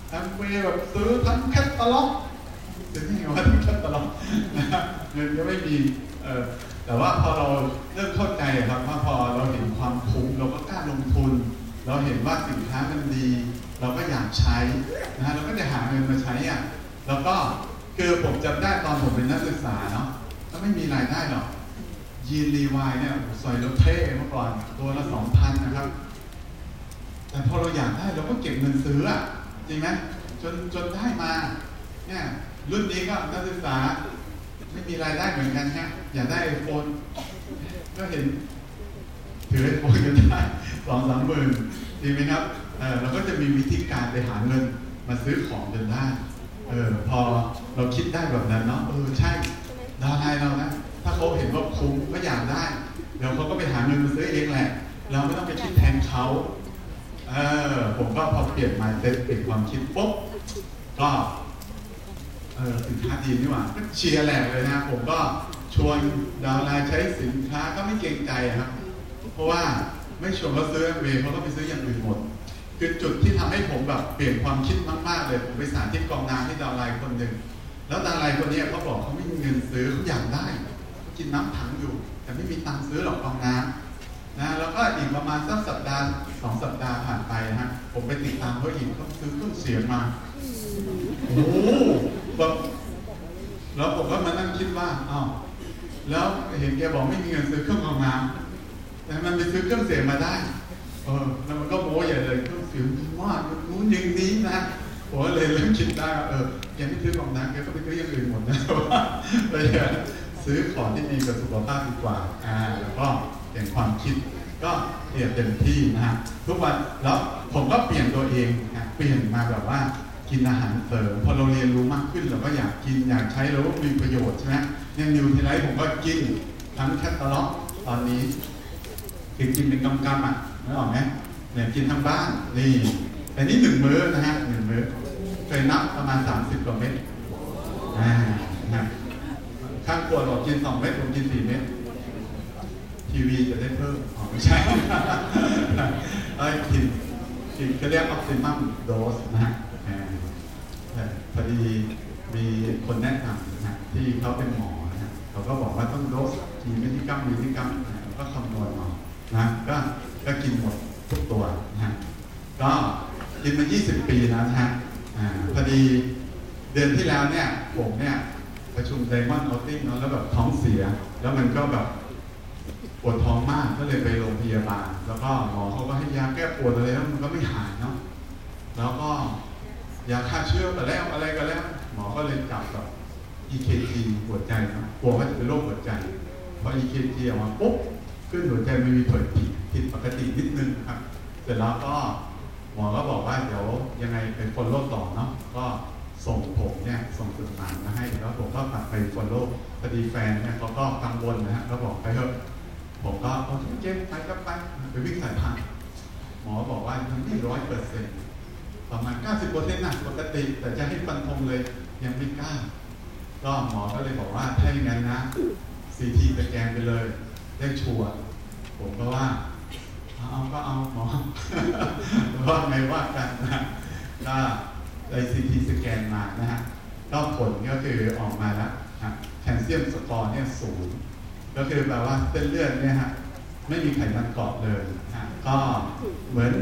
แอมเวย์แบบซื้อทั้งแคตตาล็อกจะนี่ไงว่าทั้งแคตตาล็อกนะเงินก็ไม่มี ออแต่ว่าพอเราเริ่มเข้าใจครับว่าพอเราเห็นความคุ้มเราก็กล้าลงทุน เราเห็นว่าสินค้ามันดี เราก็อยากใช้นะฮะเราก็จะหาเงินมาใช้อะแล้วก็คือผมจำได้ตอนผมเป็นนักศึกษาเนาะก็ไม่มีรายได้หรอกยีนรีวายเนี่ยใส่แล้วเท่เมื่อก่อนตัวละสองพันนะครับ แต่พอเราอยากได้เราก็เก็บเงินซื้ออะจริงไหมจนจนได้มาเนี่ยรุ่นนี้ก็นักศึกษา ไม่มีรายได้เหมือนกันฮะอยากได้ไอโฟนก็เห็นถือไอโฟนกันได้สองสามหมื่นจริงไหมครับเออเราก็จะมีวิธีการไปหาเงินมาซื้อของจนได้เออพอเราคิดได้แบบนั้นเนาะเออใช่ดาวไลน์เรานะถ้าเขาเห็นว่าคุ้มก็อยากได้เดี๋ยวเขาก็ไปหาเงินมาซื้อเองแหละ เราไม่ต้องไปคิดแทนเขาเออผมก็พอเปลี่ยน mindset เปลี่ยนความคิดปุ๊บก็ เออสินค้าดีนี่หว่าก็เชียร์แหลกเลยนะผมก็ชวนดาวไลน์ใช้สินค้าก็ไม่เกรงใจครับ เพราะว่าไม่ชวนเขาซื้อเวย์เขาก็ไปซื้ออย่างอื่นหมดคือจุดที่ทำให้ผมแบบเปลี่ยนความคิดมากๆเลยผมไปสาธิตกองน้ำที่ดาวไลน์คนหนึ่งแล้วดาวไลน์คนนี้เขาบอกเขาไม่มีเงินซื้อเขาอยากได้เขากินน้ำถังอยู่ แต่ไม่มีตังค์ซื้อหรอกกองน้ำนะแล้วก็อีกประมาณสักสัปดาห์สองสัปดาห์ผ่านไปนะฮะผมไปติดตามเขาอีกเขาซื้อเครื่องเสียงมาโอ้ โหแบบแล้วผมก็มานั่งคิดว่าอ้าวแล้วเห็นแกบอกไม่มีเงินซื้อเครื่องกองน้ำแต่มันไปซื้อเครื่องเสียงมาได้ เออแล้วมันก็โม้ใหญ่เลยเครื่องเสียงดีมากนู้นอย่างนี้นะผมก็เลยเริ่มคิดได้ว่าเออแกไม่ซื้อกองน้ำแกก็ไปซื้ออย่างอื่นหมดนะเลยซื้อของที่ดีกับสุขภาพดีกว่าอ่าแล้วก็เปลี่ยนความคิด ก็เปลี่ยนเต็มที่นะฮะทุกวันแล้วผมก็เปลี่ยนตัวเองนะเปลี่ยนมาแบบว่า กินอาหารเสริมพอเราเรียนรู้มากขึ้นเราก็อยากกินอยากใช้แล้วมีประโยชน์ใช่ไหมอย่างนิวทีไรผมก็กินทั้งแคตตาล็อกตอนนี้คือกินเป็นกำกำอะนึกออกไหมเนี่ยกินทั้งบ้านนี่แต่นี่หนึ่งมื้อนะฮะหนึ่งมื้อเคยนับประมาณ 30กว่าเม็ดอ่านะข้างขวดบอกกินสองเม็ดผมกินสี่เม็ดทีวีจะได้เพิ่มอ๋อไม่ใช่เอ้ยกินกินก็เรียกออ t ติมัมโดสนะฮะ พอดีมีคนแนะนำนะที่เขาเป็นหมอนะเขาก็บอกว่าต้องโดสกี่มิลลิกรัมมิลลิกรัมนะก็คำนวณมานะก็ก็กินหมดทุกตัวนะก็กินมา 20 ปีแล้วนะฮะพอดีเดือนที่แล้วเนี่ยผมเนี่ยประชุม Diamond outing เนาะแล้วแบบท้องเสีย แล้วมันก็แบบปวดท้องมากก็เลยไปโรงพยาบาล แล้วก็หมอเขาก็ให้ยาแก้ปวดอะไรแล้วมันก็ไม่หายเนาะแล้วก็ ยาฆ่าเชื้อก็แล้วอะไรก็แล้ว หมอก็เลยจับกับ EKG หัวใจนะกลัวว่าจะเป็นโรคหัวใจพอ EKG ออกมาปุ๊บขึ้นหัวใจมันมีผลผิดผิดปกตินิดนึงครับ เสร็จแล้วก็หมอก็บอกว่าเดี๋ยวยังไงไป follow ต่อเนาะก็ส่งผมเนี่ยส่งจดหมายมาให้แล้วผมก็กลับไป followพอดีแฟนเนี่ยเขาก็กังวลนะฮะก็บอกไปเถอะผมก็โอเคเจ๊ไปก็ไปไปวิ่งสายพานหมอบอกว่ายังไม่ร้อยเปอร์เซ็นต์ ประมาณ 90เปอร์เซ็นต์นะปกติ แต่จะให้ฟันธงเลยยังไม่กล้า ก็หมอก็เลยบอกว่าถ้าอย่างนั้นนะซีทีสแกนไปเลยได้ชัวร์ผมก็ว่า เอาก็เอาหมอว่าไงว่ากันนะก็ไอ CT scan มานะฮะก็ผลก็คือออกมาแล้วนะ calcium score เนี่ยศูนย์ก็คือแปลว่าเส้นเลือดเนี่ยฮะไม่มีไขมันเกาะเลยนะก็เหมือน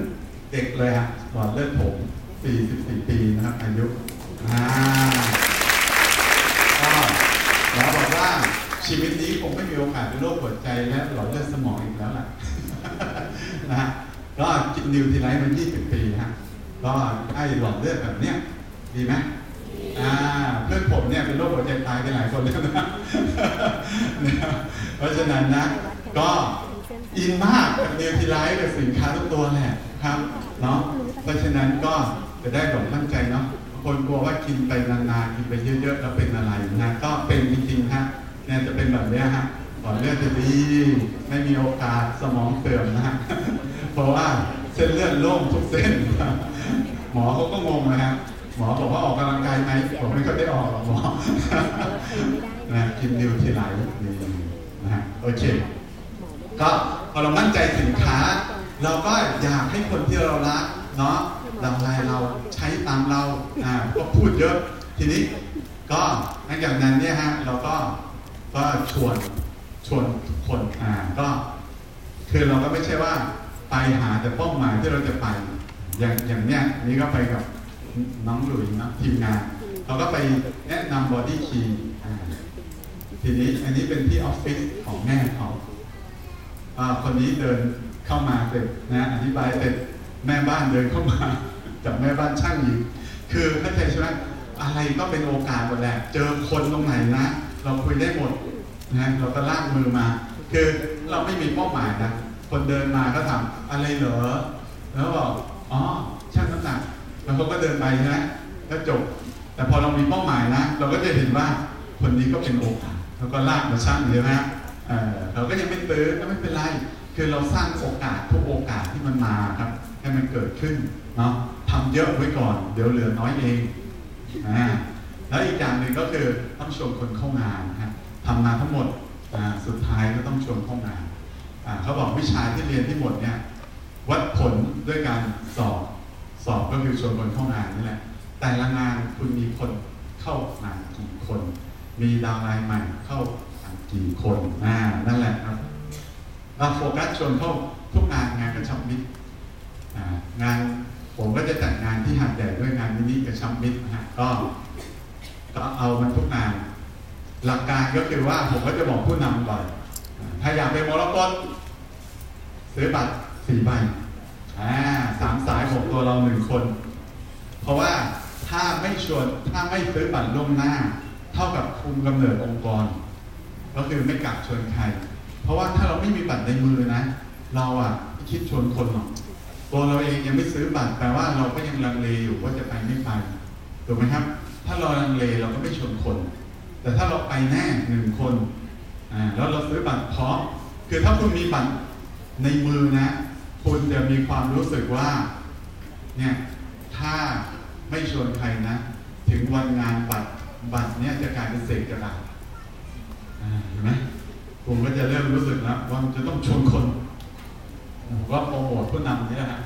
เด็กเลยฮะหลอดเลือดผม 44 ปีนะครับอายุอ่าก็หมอบอกว่าชีวิตนี้คงไม่มีโอกาสเป็นโรคหัวใจและหลอดเลือดสมองอีกแล้วล่ะนะฮะก็กินนิวทีไรมัน 20 ปีฮะก็ไอ้หลอดเลือดแบบเนี้ยดีไหมอ่าเพื่อนผมเนี่ยเป็นโรคหัวใจตายไปหลายคนแล้วนะเพราะฉะนั้นนะ ก็อินมากกับนิวทีไรกับสินค้าทุกตัวแหละครับเนาะ เพราะฉะนั้นก็จะได้แบบมั่นใจเนาะคนกลัวว่ากินไปนานๆกินไปเยอะๆแล้วเป็นอะไรนะก็เป็นจริงๆฮะเนี่ยจะเป็นแบบนี้ฮะหลอดเลือดจะดีไม่มีโอกาสสมองเสื่อมนะฮะเพราะว่าเส้นเลือดโล่งทุกเส้น หมอเขาก็งงนะฮะหมอบอกว่าออกกำลังกายไหมผมไม่ก็ได้ออกหรอกหมอนะกินนิวทีไรนี่นะฮะโอเคก็พอเรามั่นใจสินค้า เราก็อยากให้คนที่เรารัก เนาะดังไรเราใช้ตามเราอ่าก็พูดเยอะ ทีนี้ก็หลังจากนั้นเนี่ยฮะเราก็ก็ชวนชวนทุกคนอ่าก็คือเราก็ไม่ใช่ว่าไปหาแต่เป้าหมายที่เราจะไปอย่างอย่างเนี้ยนี่ก็ไปกับน้องหลุยนะทีมงาน เราก็ไปแนะนำ BodyKey ทีนี้อันนี้เป็นที่ออฟฟิศของแม่เขาอ่าคนนี้เดินเข้ามาเสร็จนะอธิบายเสร็จ แม่บ้านเดินเข้ามาจากแม่บ้านช่างอีกคือเข้าใจใช่ไหมอะไรก็เป็นโอกาสหมดแหละ เจอคนตรงไหนนะ เราคุยได้หมดนะเราก็ลากมือมา คือเราไม่มีเป้าหมายนะคนเดินมาก็ถามอะไรเหรอ แล้วบอกอ๋อช่างน้ำหนักแล้วเขาก็เดินไปใช่ไหมก็จบ แต่พอเรามีเป้าหมายนะ เราก็จะเห็นว่าคนนี้ก็เป็นโอกาสเราก็ลากมาช่างใช่ไหมเออเราก็ยังไม่ตื้อก็ไม่เป็นไร คือเราสร้างโอกาสทุกโอกาสที่มันมาครับ ให้มันเกิดขึ้นเนาะทำเยอะไว้ก่อน เดี๋ยวเหลือน้อยเองอ่าแล้วอีกอย่างหนึ่งก็คือต้องชวนคนเข้างานนะทำมาทั้งหมดอ่าสุดท้ายก็ต้องชวนเข้างานอ่าเขาบอกวิชาที่เรียนที่หมดเนี่ยวัดผลด้วยการสอบสอบก็คือชวนคนเข้างานนี่แหละแต่ละงานคุณมีคนเข้างานกี่คน มีดาวไลน์ใหม่เข้างานกี่คนอ่านั่นแหละครับเราโฟกัสชวนเข้าทุกงานงานกระชับมิตร งานผมก็จะจัดงานที่หัดใหญ่ด้วยงานมินิกระชับมิตรนะฮะก็ก็เอามันทุกงาน หลักการก็คือว่าผมก็จะบอกผู้นำก่อนอ่าถ้าอยากเป็นมรกตซื้อบัตรสี่ใบสามสายหกตัวเราหนึ่งคน เพราะว่าถ้าไม่ชวนถ้าไม่ซื้อบัตรล่วงหน้า เท่ากับคุมกำเนิดองค์กร ก็คือไม่กลับชวนใคร เพราะว่าถ้าเราไม่มีบัตรในมือนะ เราอะไม่คิดชวนคนหรอก ตัวเราเองยังไม่ซื้อบัตรแปลว่าเราก็ยังลังเลอยู่ว่าจะไปไม่ไปถูกไหมครับ ถ้าเราลังเลเราก็ไม่ชนคน แต่ถ้าเราไปแน่หนึ่งคนอ่าแล้วเราซื้อบัตรพร้อมคือถ้าคุณมีบัตรในมือนะ คุณจะมีความรู้สึกว่าเนี่ยถ้าไม่ชวนใครนะ ถึงวันงานบัตรบัตรเนี่ยจะกลายเป็นเศษกระดาษเห็นไหมผมก็จะเริ่มรู้สึกแล้วว่ามันจะต้องชวนคน ผมก็โปรโมทผู้นำนี่แหละฮะ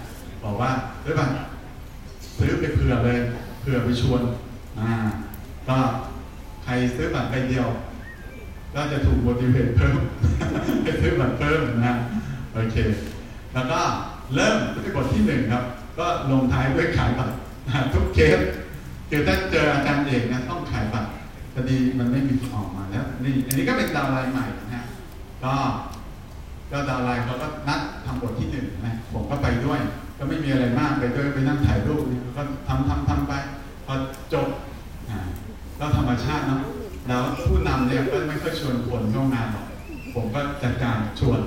บอกว่าเฮ้ยบัตรซื้อไปเผื่อเลยเผื่อไปชวนอ่าก็ใครซื้อบัตรใบเดียว ก็จะถูก motivate เพิ่มให้ซื้อบัตรเพิ่มนะโอเค แล้วก็เริ่มที่บทที่หนึ่งครับ ก็ลงท้ายด้วยขายบัตรทุกเคสคือถ้าเจออาจารย์เอกนะต้องขายบัตรพอดีมันไม่มีออกมาแล้วนี่อันนี้ก็เป็นดาวน์ไลน์ใหม่นะฮะก็ ก็ดาวไลน์เขาก็นัดทำบทที่หนึ่งนะผมก็ไปด้วย ก็ไม่มีอะไรมากไปด้วยไปนั่งถ่ายรูปนี่ก็ทำทำทำไปพอจบก็ธรรมชาติเนาะแล้วผู้นำเนี่ยก็ไม่ค่อยชวนคนเข้างานหรอกผมก็จัดการชวน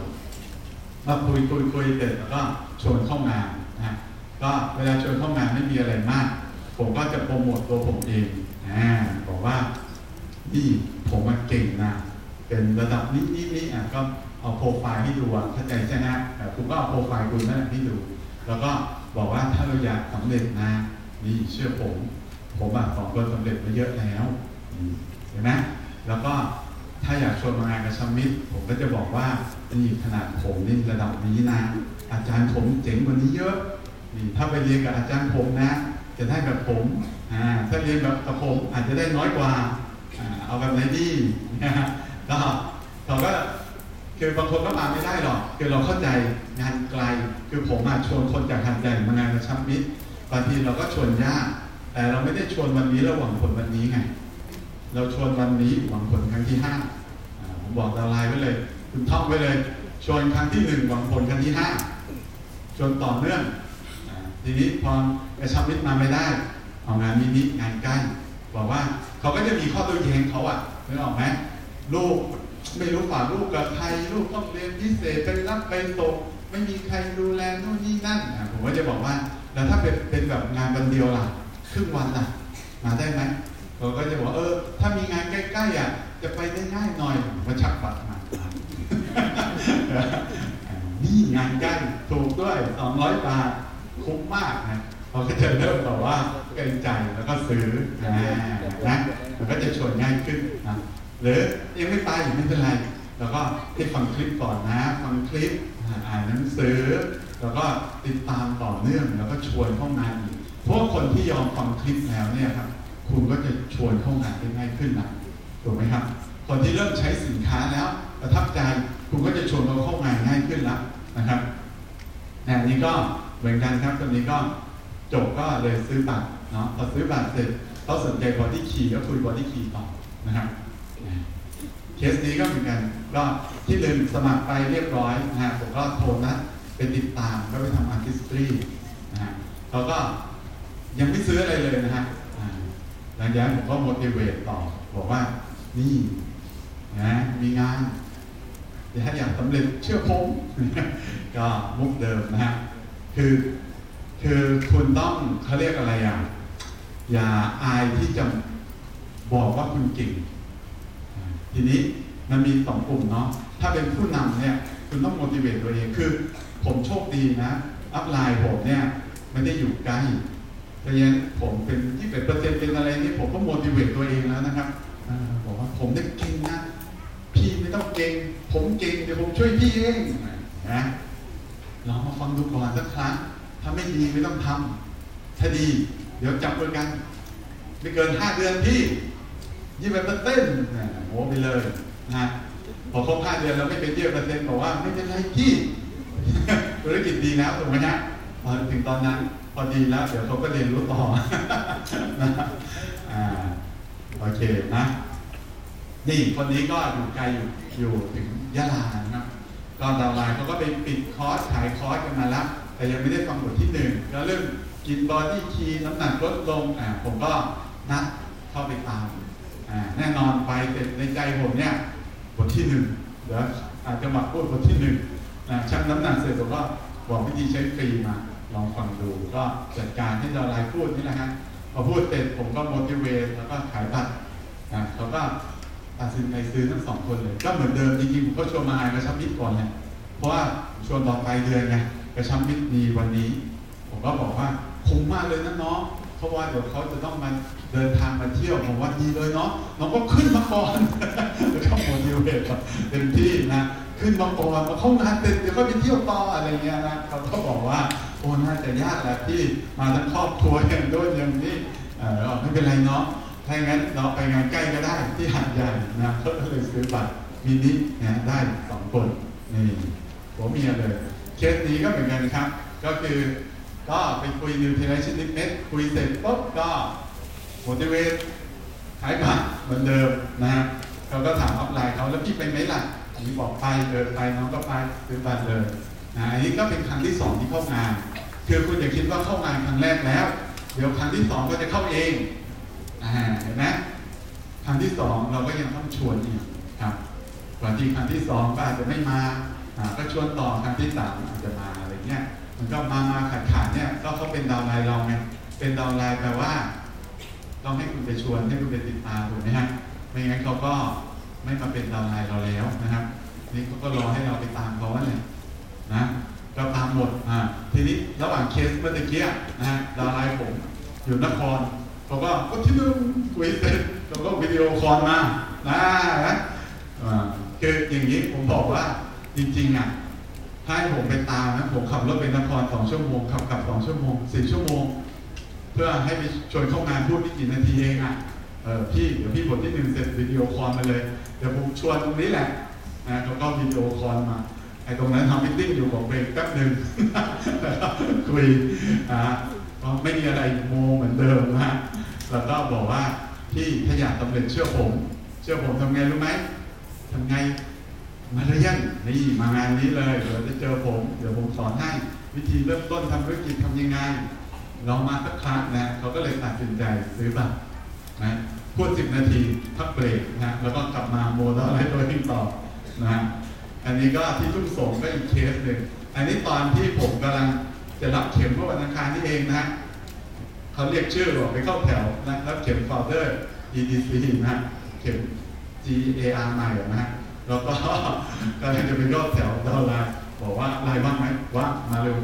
มาคุยคุยคุยเสร็จแล้วก็ชวนเข้างานนะก็เวลาชวนเข้างานไม่มีอะไรมาก ผมก็จะโปรโมทตัวผมเองอ่าบอกว่านี่ผมมาเก่งนะเป็นระดับนี้นี้นี้อะก็ เอาโปรไฟล์ให้ดูอะเข้าใจใช่ไหมคุณก็เอาโปรไฟล์คุณนั่นแหละให้ดู แล้วก็บอกว่าถ้าเราอยากสำเร็จนะนี่เชื่อผม ผมอะสองคนสำเร็จมาเยอะแล้วเห็นไหมแล้วก็ถ้าอยากชวนมางานกับชมิตรผมก็จะบอกว่านี่ขนาดผมนี่ระดับนี้นะ อาจารย์ผมเจ๋งกว่านี้เยอะนี่ถ้าไปเรียนกับอาจารย์ผมนะ จะได้แบบผมอ่าถ้าเรียนแบบกับผมอาจจะได้น้อยกว่าอเอาแบบไหนดีนะก็เราก็ คือบางคนก็มาไม่ได้หรอก คือเราเข้าใจงานไกล คือผมมาชวนคนจากหันใหญ่มางานกระชับมิตรบางทีเราก็ชวนยากแต่เราไม่ได้ชวนวันนี้แล้วหวังผลวันนี้ไง เราชวนวันนี้หวังผลครั้งที่ห้าผมบอกดาวไลน์ไว้เลย คุณท่องไว้เลย ชวนครั้งที่หนึ่งหวังผลครั้งที่ห้าชวนต่อเนื่องอทีนี้พอกระชับมิตรมาไม่ได้เอางานมินิงานใกล้บอกว่าเขาก็จะมีข้อตัวแย้งเขาอะนึกออกไหมลูก ไม่รู้ฝากลูกกับใครลูกต้องเรียนพิเศษไปรับไปส่งไม่มีใครดูแลนู่นนี่นั่นอะผมก็จะบอกว่าแล้วถ้าเป็นเป็นแบบงานวันเดียวล่ะครึ่งวันล่ะ มาได้ไหมเขาก็จะบอกเออ ถ้ามีงานใกล้ๆอะจะไปได้ง่ายหน่อยมาชักบัตรมานี่งานใกล้ถูกด้วย200บาทคุ้มมากนะเราก็จะเริ่มแบบว่าเกรงใจแล้วก็ซื้อนะนะมันก็จะชวนง่ายขึ้นนะ หรือยังไม่ไปไม่เป็นไร แล้วก็ให้ฟังคลิปก่อนนะฟังคลิปอ่านหนังสือ แล้วก็ติดตามต่อเนื่องแล้วก็ชวนเข้างานอีกเพราะว่าคนที่ยอมฟังคลิปแล้วเนี่ยครับคุณก็จะชวนเข้างานได้ง่ายขึ้นนะถูกไหมครับ คนที่เริ่มใช้สินค้าแล้วประทับใจคุณก็จะชวนเขาเข้างานง่ายขึ้นแล้วนะครับอันนี้ก็เหมือนกันครับตอนนี้ก็จบก็เลยซื้อบัตรเนาะพอซื้อบัตรเสร็จเขาสนใจ BodyKey ก็คุย BodyKey ต่อนะครับ เคสนี้ก็เหมือนกันก็ที่ลืมสมัครไปเรียบร้อยนะฮะผมก็โทรนะไปติดตามก็ไปทำ Artistry นะฮะเขาก็ยังไม่ซื้ออะไรเลยนะฮะหลังจากนั้นผมก็ motivate ต่อ บอกว่านี่นะมีงานถ้ากอยากสำเร็จเชื่อผมก็มุกเดิมนะฮะคือคือคุณต้องเขาเรียกอะไรอะอย่าอายที่จะบอกว่าคุณเก่ง ทีนี้มันมีสองกลุ่มเนาะถ้าเป็นผู้นำเนี่ยคุณต้อง motivate ตัวเองคือ ผมโชคดีนะ อัพไลน์ผมเนี่ยไม่ได้อยู่ใกล้เพราะฉะนั้นผมเป็นที่เป็นเปอร์เซ็นต์เป็นอะไรนี่ผมก็ motivate ตัวเองแล้วนะครับบอกว่าผมได้เก่งนะ พี่ไม่ต้องเก่ง ผมเก่งเดี๋ยวผมช่วยพี่เองนะลองมาฟังดูก่อนสักครั้งถ้าไม่ดีไม่ต้องทำถ้าดี เดี๋ยวจับมือกัน ไม่เกินห้าเดือนพี่ ยี่สิบเปอร์เซ็นต์โอ้ไปเลยนะพอครบห้าเดือนแล้วไม่เป็นยี่สิบเปอร์เซ็นต์บอกว่าไม่เป็นไรพี่ธุรกิจดีแล้วถูกไหมฮะพอถึงตอนนั้นพอดีแล้วเดี๋ยวเขาก็เรียนรู้ต่อนะอ่าโอเคนะนี่คนนี้ก็อยู่ไกลอยู่อยู่ถึงยะลานะครับก็ downline เขาก็ไปปิดคอร์สขายคอร์สกันมาแล้วแต่ยังไม่ได้ฟังบทที่หนึ่งก็เรื่องกิน BodyKey น้ำหนักลดลงอ่าผมก็นัดเข้าไปตาม แน่นอนไปเสร็จในใจผมเนี่ยบทที่หนึ่งเดี๋ยวอาจจะมาพูดบทที่หนึ่งนะชั่งน้ำหนักเสร็จผมก็บอกวิธีใช้ฟรีมาลองฟังดูก็จัดการให้เราไลน์พูดนี่แหละฮะพอพูดเสร็จผมก็ motivate แล้วก็ขายบัตรนะเขาก็ตัดสินใจซื้อทั้งสองคนเลย ก็เหมือนเดิมจริงๆผมก็ชวนมากระชับมิตรก่อนเนี่ยเพราะว่าชวนต่อไปเดือนไงกระชับมิตรมีวันนี้ ผมก็บอกว่าคุ้มมากเลยนะน้องเพราะว่าเดี๋ยวเขาจะต้องมา เดินทางมาเที่ยวผมว่าดีเลยเนาะน้องก็ขึ้นมาก่อนแล้วก็โมดิเวตเต็มที่นะขึ้นมาก่อนมาเข้างานเสร็จเดี๋ยวก็ไปเที่ยวต่ออะไรเงี้ยนะเขาก็บอกว่าโอ้น่าจะยากแหละที่มาทั้งครอบครัวอย่างด้วยอย่างนี้เออไม่เป็นไรเนาะถ้าอย่างนั้นเราไปงานใกล้ก็ได้ที่หาดใหญ่นะก็เลยซื้อบัตรมินินะได้สองคนนี่ผมเมียเลยเคสนี้ก็เหมือนกันครับ ก็คือก็ไปคุย nutrition นิดเม็ดคุยเสร็จปุ๊บก็ motivateขายบัตรเหมือนเดิมนะฮะเขาก็ถามออฟไลน์เขาแล้วพี่ไปไหมล่ะอันนี้บอกไปเดินไปน้องก็ไปซื้อบัตรเลยนะอันนี้ก็เป็นครั้งที่สองที่เข้างาน คือคุณอย่าคิดว่าเข้างานครั้งแรกแล้ว เดี๋ยวครั้งที่สองก็จะเข้าเองอ่าเห็นไหมครั้งที่สองเราก็ยังต้องชวนอีกครับบางทีครั้งที่สองก็อาจจะไม่มาก็ชวนต่อครั้งที่สามอาจจะมาอะไรเงี้ยมันก็มามาขาดขาดเนี่ยก็เขาเป็นดาวไลน์เราไงเป็น downline แปลว่า ต้องให้คุณไปชวนให้คุณไปติดตามถูกไหมฮะไม่งั้นเขาก็ไม่มาเป็น downline เราแล้วนะครับ นี่เขาก็รอให้เราไปตามเขาว่าเนี่ยนะก็ตามหมดอ่าทีนี้ระหว่างเคสเมื่อตะกี้นะฮะ downline ผมอยู่นครเขาก็บทที่นึงคุยเสร็จเขาก็วิดีโอคอลมานะนะอ่าคืออย่างนี้ผมบอกว่าจริงๆอะถ้าให้ผมไปตามนะผมขับรถไปนครสองชั่วโมงขับกลับสองชั่วโมงสี่ชั่วโมง เพื่อให้ไปชวนเข้างานพูดไม่กี่นาทีเองอะเออพี่เดี๋ยวพี่บทที่หนึ่งเสร็จวิดีโอคอลมาเลยเดี๋ยวผมชวนตรงนี้แหละนะเขาก็วิดีโอคอลมาไอ้ตรงนั้นทำ meeting อยู่ขอเบรกแป๊บหนึ่งแล้วก็คุยอ่าก็ไม่มีอะไรโมเหมือนเดิมนะฮะแล้วก็บอกว่าพี่ถ้าอยากสำเร็จเชื่อผม เชื่อผมทำไงรู้ไหมทำไงมาเรียนนี่มางานนี้เลยเดี๋ยวจะเจอผม เดี๋ยวผมสอนให้วิธีเริ่มต้นทำธุรกิจทำยังไง ลองมาสักครั้งนะเขาก็เลยตัดสินใจซื้อบัตรนะพูดสิบนาทีพักเบรกนะแล้วก็กลับมาโมดลไลท์ตัวที่ต่อนะอันนี้ก็ที่ทุ่งสงก็อีกเคสหนึ่งอันนี้ตอนที่ผมกำลังจะรับเข็มเมื่อวันอังคารนี่เองนะเขาเรียกชื่อบอกไปเข้าแถวนะรับเข็ม founder EDC นะเข็ม GAR ใหม่นะแล้วก็กำลังจะไปเข้าแถว downline บอกว่าไลน์ว่างไหมว่ามาเร็ว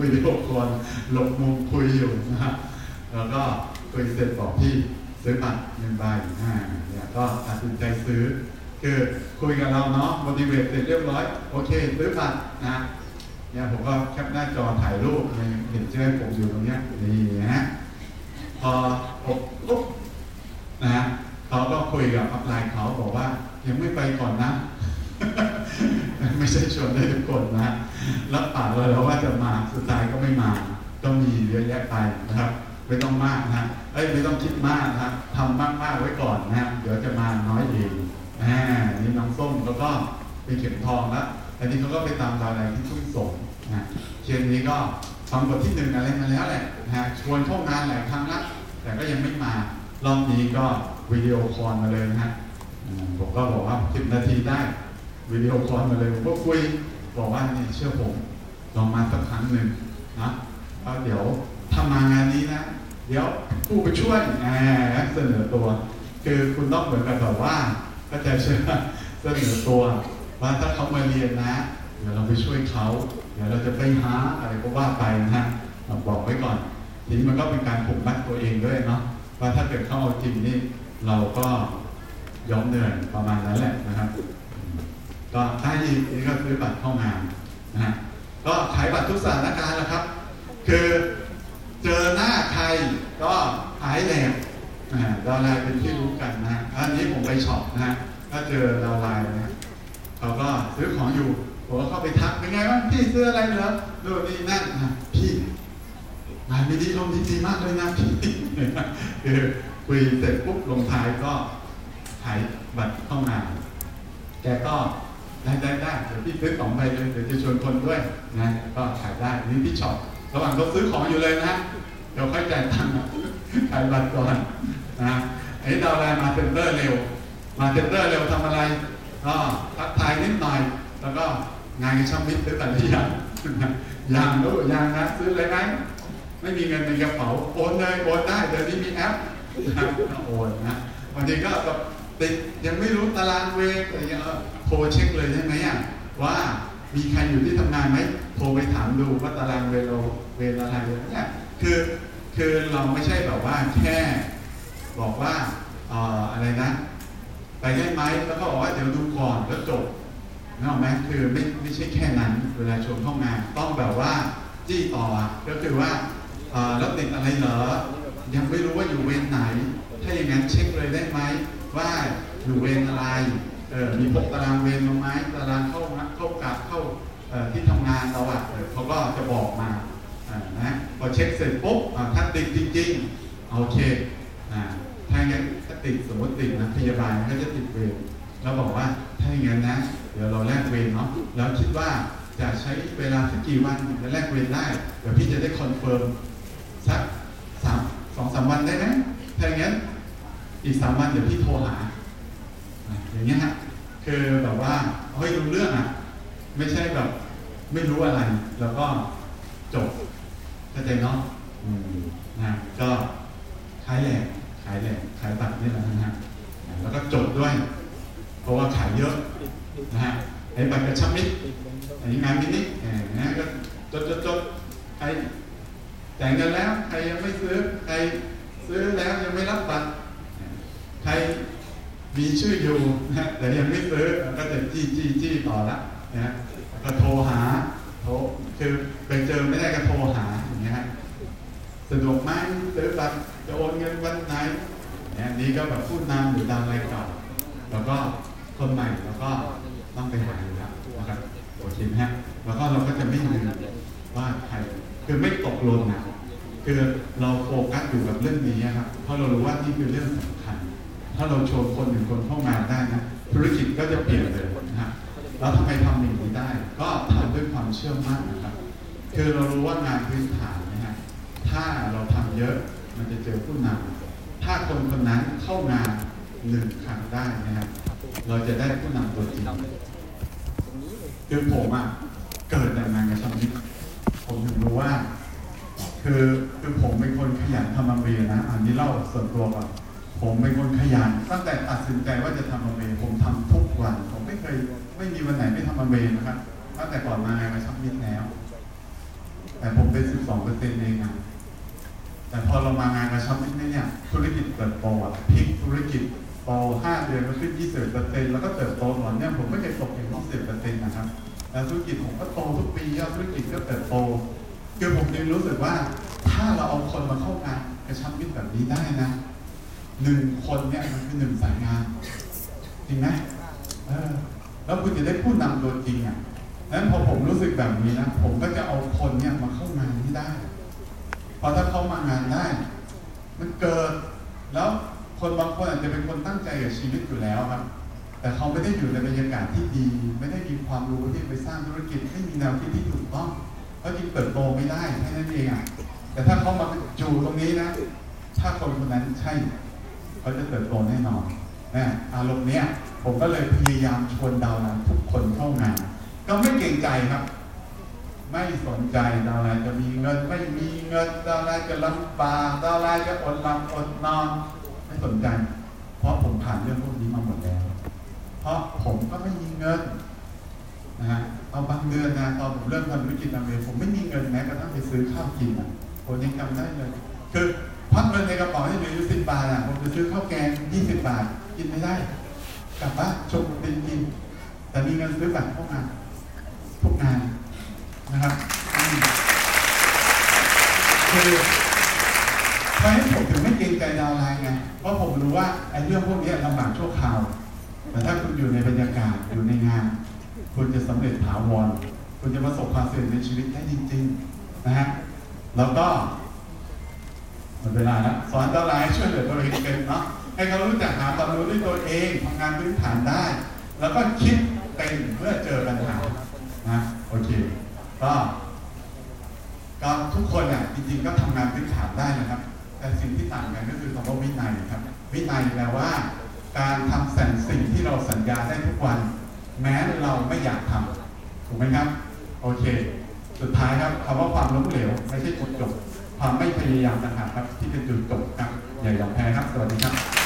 วิดีโอคอลลงมุมคุยอยู่นะฮะแล้วก็คุยเสร็จบอกพี่ซื้อบัตรหนึ่งใบอ่าเนี่ยก็ตัดสินใจซื้อ คือคุยกับเราเนาะ motivate เสร็จเรียบร้อย โอเค ซื้อบัตรนะเนี่ยผมก็แคปหน้าจอถ่ายรูปเห็นชื่อผมอยู่ตรงเนี้ยนี่นะพอผมปุ๊บนะฮะเขาก็คุยกับอัพไลน์เขาบอกว่ายังไม่ไปก่อนนะ ไม่ใช่ชวนได้ทุกคนนะรับปากเลยแล้วว่าจะมาสุดท้ายก็ไม่มา ก็มีเยอะแยะไปนะครับ ไม่ต้องมากนะเอ้ยไม่ต้องคิดมากนะทำมากๆไว้ก่อนนะเดี๋ยวจะมาน้อยเองอ่านี่น้องส้มแล้วก็เป็นเข็มทองแล้วอันนี้เขาก็ไปตามดาวไลน์ที่ทุ่งสงนะเคสนี้ก็ฟังบทที่หนึ่งอะไรมาแล้วแหละนะชวนเข้างานหลายครั้งละแต่ก็ยังไม่มารอบนี้ก็วิดีโอคอลมาเลยนะฮะผมก็บอกว่าสิบนาทีได้ วิดีโอคอลมาเลยผมก็คุยบอกว่าเนี่ยเชื่อผมลองมาสักครั้งหนึ่งนะแล้วเดี๋ยวถ้ามางานนี้นะ เดี๋ยวผมไปช่วยแหมเสนอตัว คือคุณต้องเหมือนกับแบบว่าก็จะเชื่อเสนอตัวว่าถ้าเขามาเรียนนะ เดี๋ยวเราไปช่วยเขาเดี๋ยวเราจะไปหาอะไรก็ว่าไปนะฮะบอกไว้ก่อนทีนี้มันก็เป็นการผูกมัดตัวเองด้วยเนาะว่าถ้าเกิดเข้าเอาจริงนี่เราก็ยอมเหนื่อยประมาณนั้นแหละนะครับ ก็ได้อีนี่ก็ซื้อบัตรเข้างานนะฮะก็ขายบัตรทุกสถานการณ์แหละครับ คือเจอหน้าใครก็หายแหลกดาวไลน์เป็นที่รู้กันนะฮะอันนี้ผมไปช็อปนะฮะถ้าเจอดาวไลน์นะเขาก็ซื้อของอยู่ ผมก็เข้าไปทักเป็นไงบ้างพี่ซื้ออะไรเหรอโน่นนี่นั่นนะพี่งานไม่ดีลงดีดีมากเลยนะพี่คือคุยเสร็จปุ๊บลงท้ายก็ขายบัตรเข้างานแกก็ ได้ได้ได้เดี๋ยวพี่ซื้อของไปเลยเดี๋ยวจะชวนคนด้วยนะก็ขายได้นี่พี่ช็อระหว่างเขาซื้อของอยู่เลยนะเดี๋ยวค่อยจ่ายตังค์ขายบัตรก่อนนะไอ้ downline มา center เร็ว มา center เร็วทำอะไรก็ทักทายนิดหน่อย แล้วก็งานกระชับมิตรซื้อแต่ละอย่างอย่างรู้อย่างนะซื้ออะไรไหมไม่มีเงินในกระเป๋าโอนเลยโอนได้เดี๋ยวนี้มีแอปโอนนะบางทีก็แบบติดยังไม่รู้ตารางเวรอะไรอย่างเงี้ย โทรเช็คเลยใช่ไหมอะว่ามีใครอยู่ที่ทำงานไหมโทรไปถามดูว่าตารางเวรเราเวรอะไรเนี่ยคือคือเราไม่ใช่แบบว่าแค่บอกว่าเอ่ออะไรนะ ไปได้ไหมแล้วก็บอกว่าเดี๋ยวดูก่อนแล้วจบนึกออกไหมคือไม่ไม่ใช่แค่นั้น เวลาชวนเข้างานต้องแบบว่าจี้ต่อก็คือว่าเอ่อแล้วติดอะไรเหรอยังไม่รู้ว่าอยู่เวรไหน ถ้าอย่างนั้นเช็คเลยได้ไหมว่าอยู่เวรอะไร มีพกตารางเวรมาไหมตารางเข้ามาเข้ากะเข้าที่ทำงานเราอะเขาก็จะบอกมาอ่านะพอเช็คเสร็จปุ๊บถ้าติดจริงๆโอเคอ่าถ้าอย่างนั้นถ้าติดสมมติติดนะพยาบาลก็จะติดเวรแล้วบอกว่าถ้าอย่างนั้นนะเดี๋ยวเราแลกเวรเนาะแล้วคิดว่าจะใช้เวลาสักกี่วันถึงจะแลกเวรได้เดี๋ยวพี่จะได้ confirmสักสองสามวันได้ไหมถ้าอย่างนั้นอีกสามวันเดี๋ยวพี่โทรหาอย่างเงี้ยฮะ คือแบบว่าเฮ้ยรู้เรื่องอะ ไม่ใช่แบบ ไม่รู้อะไร แล้วก็จบเข้าใจเนาะอืมนะก็ขายแหลกขายแหลกขายบัตรนี่แหละนะฮะแล้วก็จดด้วย เพราะว่าขายเยอะนะฮะไอ้บัตรกระชับมิตรอันนี้งานมินิเออนะก็จดจดจดใครจ่ายเงินแล้ว ใครยังไม่ซื้อ ใครซื้อแล้วยังไม่รับบัตร ใคร มีชื่ออยู่นะแต่ยังไม่ซื้อก็จะจี้จี้จี้ต่อละนะก็โทรหาโทรคือไปเจอไม่ได้ก็โทรหาอย่างเงี้ยฮะสะดวกไหมซื้อบัตรจะโอนเงินวันไหนเนี่ยนี้ก็แบบพูดนำหรือตามอะไรเก่าแล้วก็คนใหม่แล้วก็ต้องไปหาอยู่แล้วนะครับโอเคไหมฮะแล้วก็เราก็จะไม่ลืมว่าใครคือไม่ตกหล่นนะคือเราโฟกัสอยู่กับเรื่องนี้ครับเพราะเรารู้ว่านี่คือเรื่องสำคัญ ถ้าเราชวนคนหนึ่งคนเข้ามาได้นะธุรกิจก็จะเปลี่ยนเลยนะฮะแล้วทำไมทำอย่างนี้ได้ ก็ทำด้วยความเชื่อมั่นนะครับคือเรารู้ว่างานพื้นฐานนะฮะถ้าเราทำเยอะมันจะเจอผู้นำถ้าคนคนนั้นเข้างานหนึ่งครั้งได้นะครับเราจะได้ผู้นำตัวจริงคือผมอะเกิดจากงานกระชับมิตผมถึงรู้ว่า คือคือผมเป็นคนขยันทำมาเรียนะอันนี้เล่าส่วนตัวก่อน ผมเป็นคนขยันตั้งแต่ตัดสินใจว่าจะทำมาเรียผมทำทุกวัน ผมไม่เคยไม่มีวันไหนไม่ทำมาเรียนะครับตั้งแต่ก่อนมางานกระชับมิตรแล้ว แต่ผมเป็น 12เปอร์เซ็นต์เองอะแต่พอเรามางานกระชับมิตรเนี่ยธุรกิจเติบโตอะพลิกธุรกิจโต5เดือนก็ขึ้น 20เปอร์เซ็นต์แล้วก็เติบโตต่อเนื่องผมไม่เคยตกถึง20เปอร์เซ็นต์นะครับแล้วธุรกิจผมก็โตทุกปียอดธุรกิจก็เติบโตคือผมยังรู้สึกว่า ถ้าเราเอาคนมาเข้างานกระชับมิตรแบบนี้ได้นะ หนึ่งคนเนี่ยมันคือหนึ่งสายงาน จริงไหมเออ แล้วคุณจะได้ผู้นำตัวจริงอะนั้นพอผมรู้สึกแบบนี้นะผมก็จะเอาคนเนี่ยมาเข้างานที่ได้เพราะถ้าเขามางานได้ มันเกิด แล้วคนบางคนอาจจะเป็นคนตั้งใจกับชีวิตอยู่แล้วครับ แต่เขาไม่ได้อยู่ในบรรยากาศที่ดี ไม่ได้มีความรู้ที่ไปสร้างธุรกิจไม่มีแนวคิดที่ถูกต้องเขาจึงเติบโตไม่ได้แค่นั้นเองอะแต่ถ้าเขามาอยู่ตรงนี้นะ ถ้าคนคนนั้นใช่ เขาจะเติบโตแน่นอนนะอารมณ์เนี้ยผมก็เลยพยายามชวน downline ทุกคนเข้างาน ก็ไม่เกรงใจครับ ไม่สนใจ downline จะมีเงิน ไม่มีเงิน downline จะลำบาก downline จะอดหลับอดนอน ไม่สนใจ เพราะผมผ่านเรื่องพวกนี้มาหมดแล้ว เพราะผมก็ไม่มีเงินนะฮะตอนบางเดือนนะตอนผมเริ่มทำธุรกิจทำเองผมไม่มีเงินแม้กระทั่งไปซื้อข้าวกินอะผมยังจำได้เลยคือ พักเงินในกระเป๋าที่เหลืออยู่สิบบาทอะผมจะซื้อข้าวแกงยี่สิบบาท กินไม่ได้ กลับบ้านชมตินกิน แต่มีเงินซื้อบัตรเข้างานทุกงานนะครับคือทำไมผมถึงไม่เกรงใจดาวไลน์ไงเพราะผมรู้ว่าไอ้เรื่องพวกนี้ลำบากชั่วคราว แต่ถ้าคุณอยู่ในบรรยากาศอยู่ในงาน คุณจะสำเร็จถาวรคุณจะประสบความสำเร็จในชีวิตได้จริง ๆ นะฮะแล้วก็ มดเวลาแล้วสอนดาวน์ไลน์ให้ช่วยเหลือตัวเองเป็นเนาะให้เขารู้จักหาความรู้ด้วยตัวเองทำงานพื้นฐานได้ แล้วก็คิดเป็นเมื่อเจอปัญหานะโอเคก็ก็ทุกคนอะจริงๆก็ทำงานพื้นฐานได้นะครับ แต่สิ่งที่ต่างกันก็คือคำว่าวินัยครับ วินัยแปลว่า การทำสั่งสิ่งที่เราสัญญาได้ทุกวัน แม้เราไม่อยากทำถูกไหมครับ โอเค สุดท้ายครับคำว่าความล้มเหลวไม่ใช่จุดจบ ความไม่พยายามต่างหากครับที่เป็นจุดจบครับอย่ายอมแพ้ครับสวัสดีครับ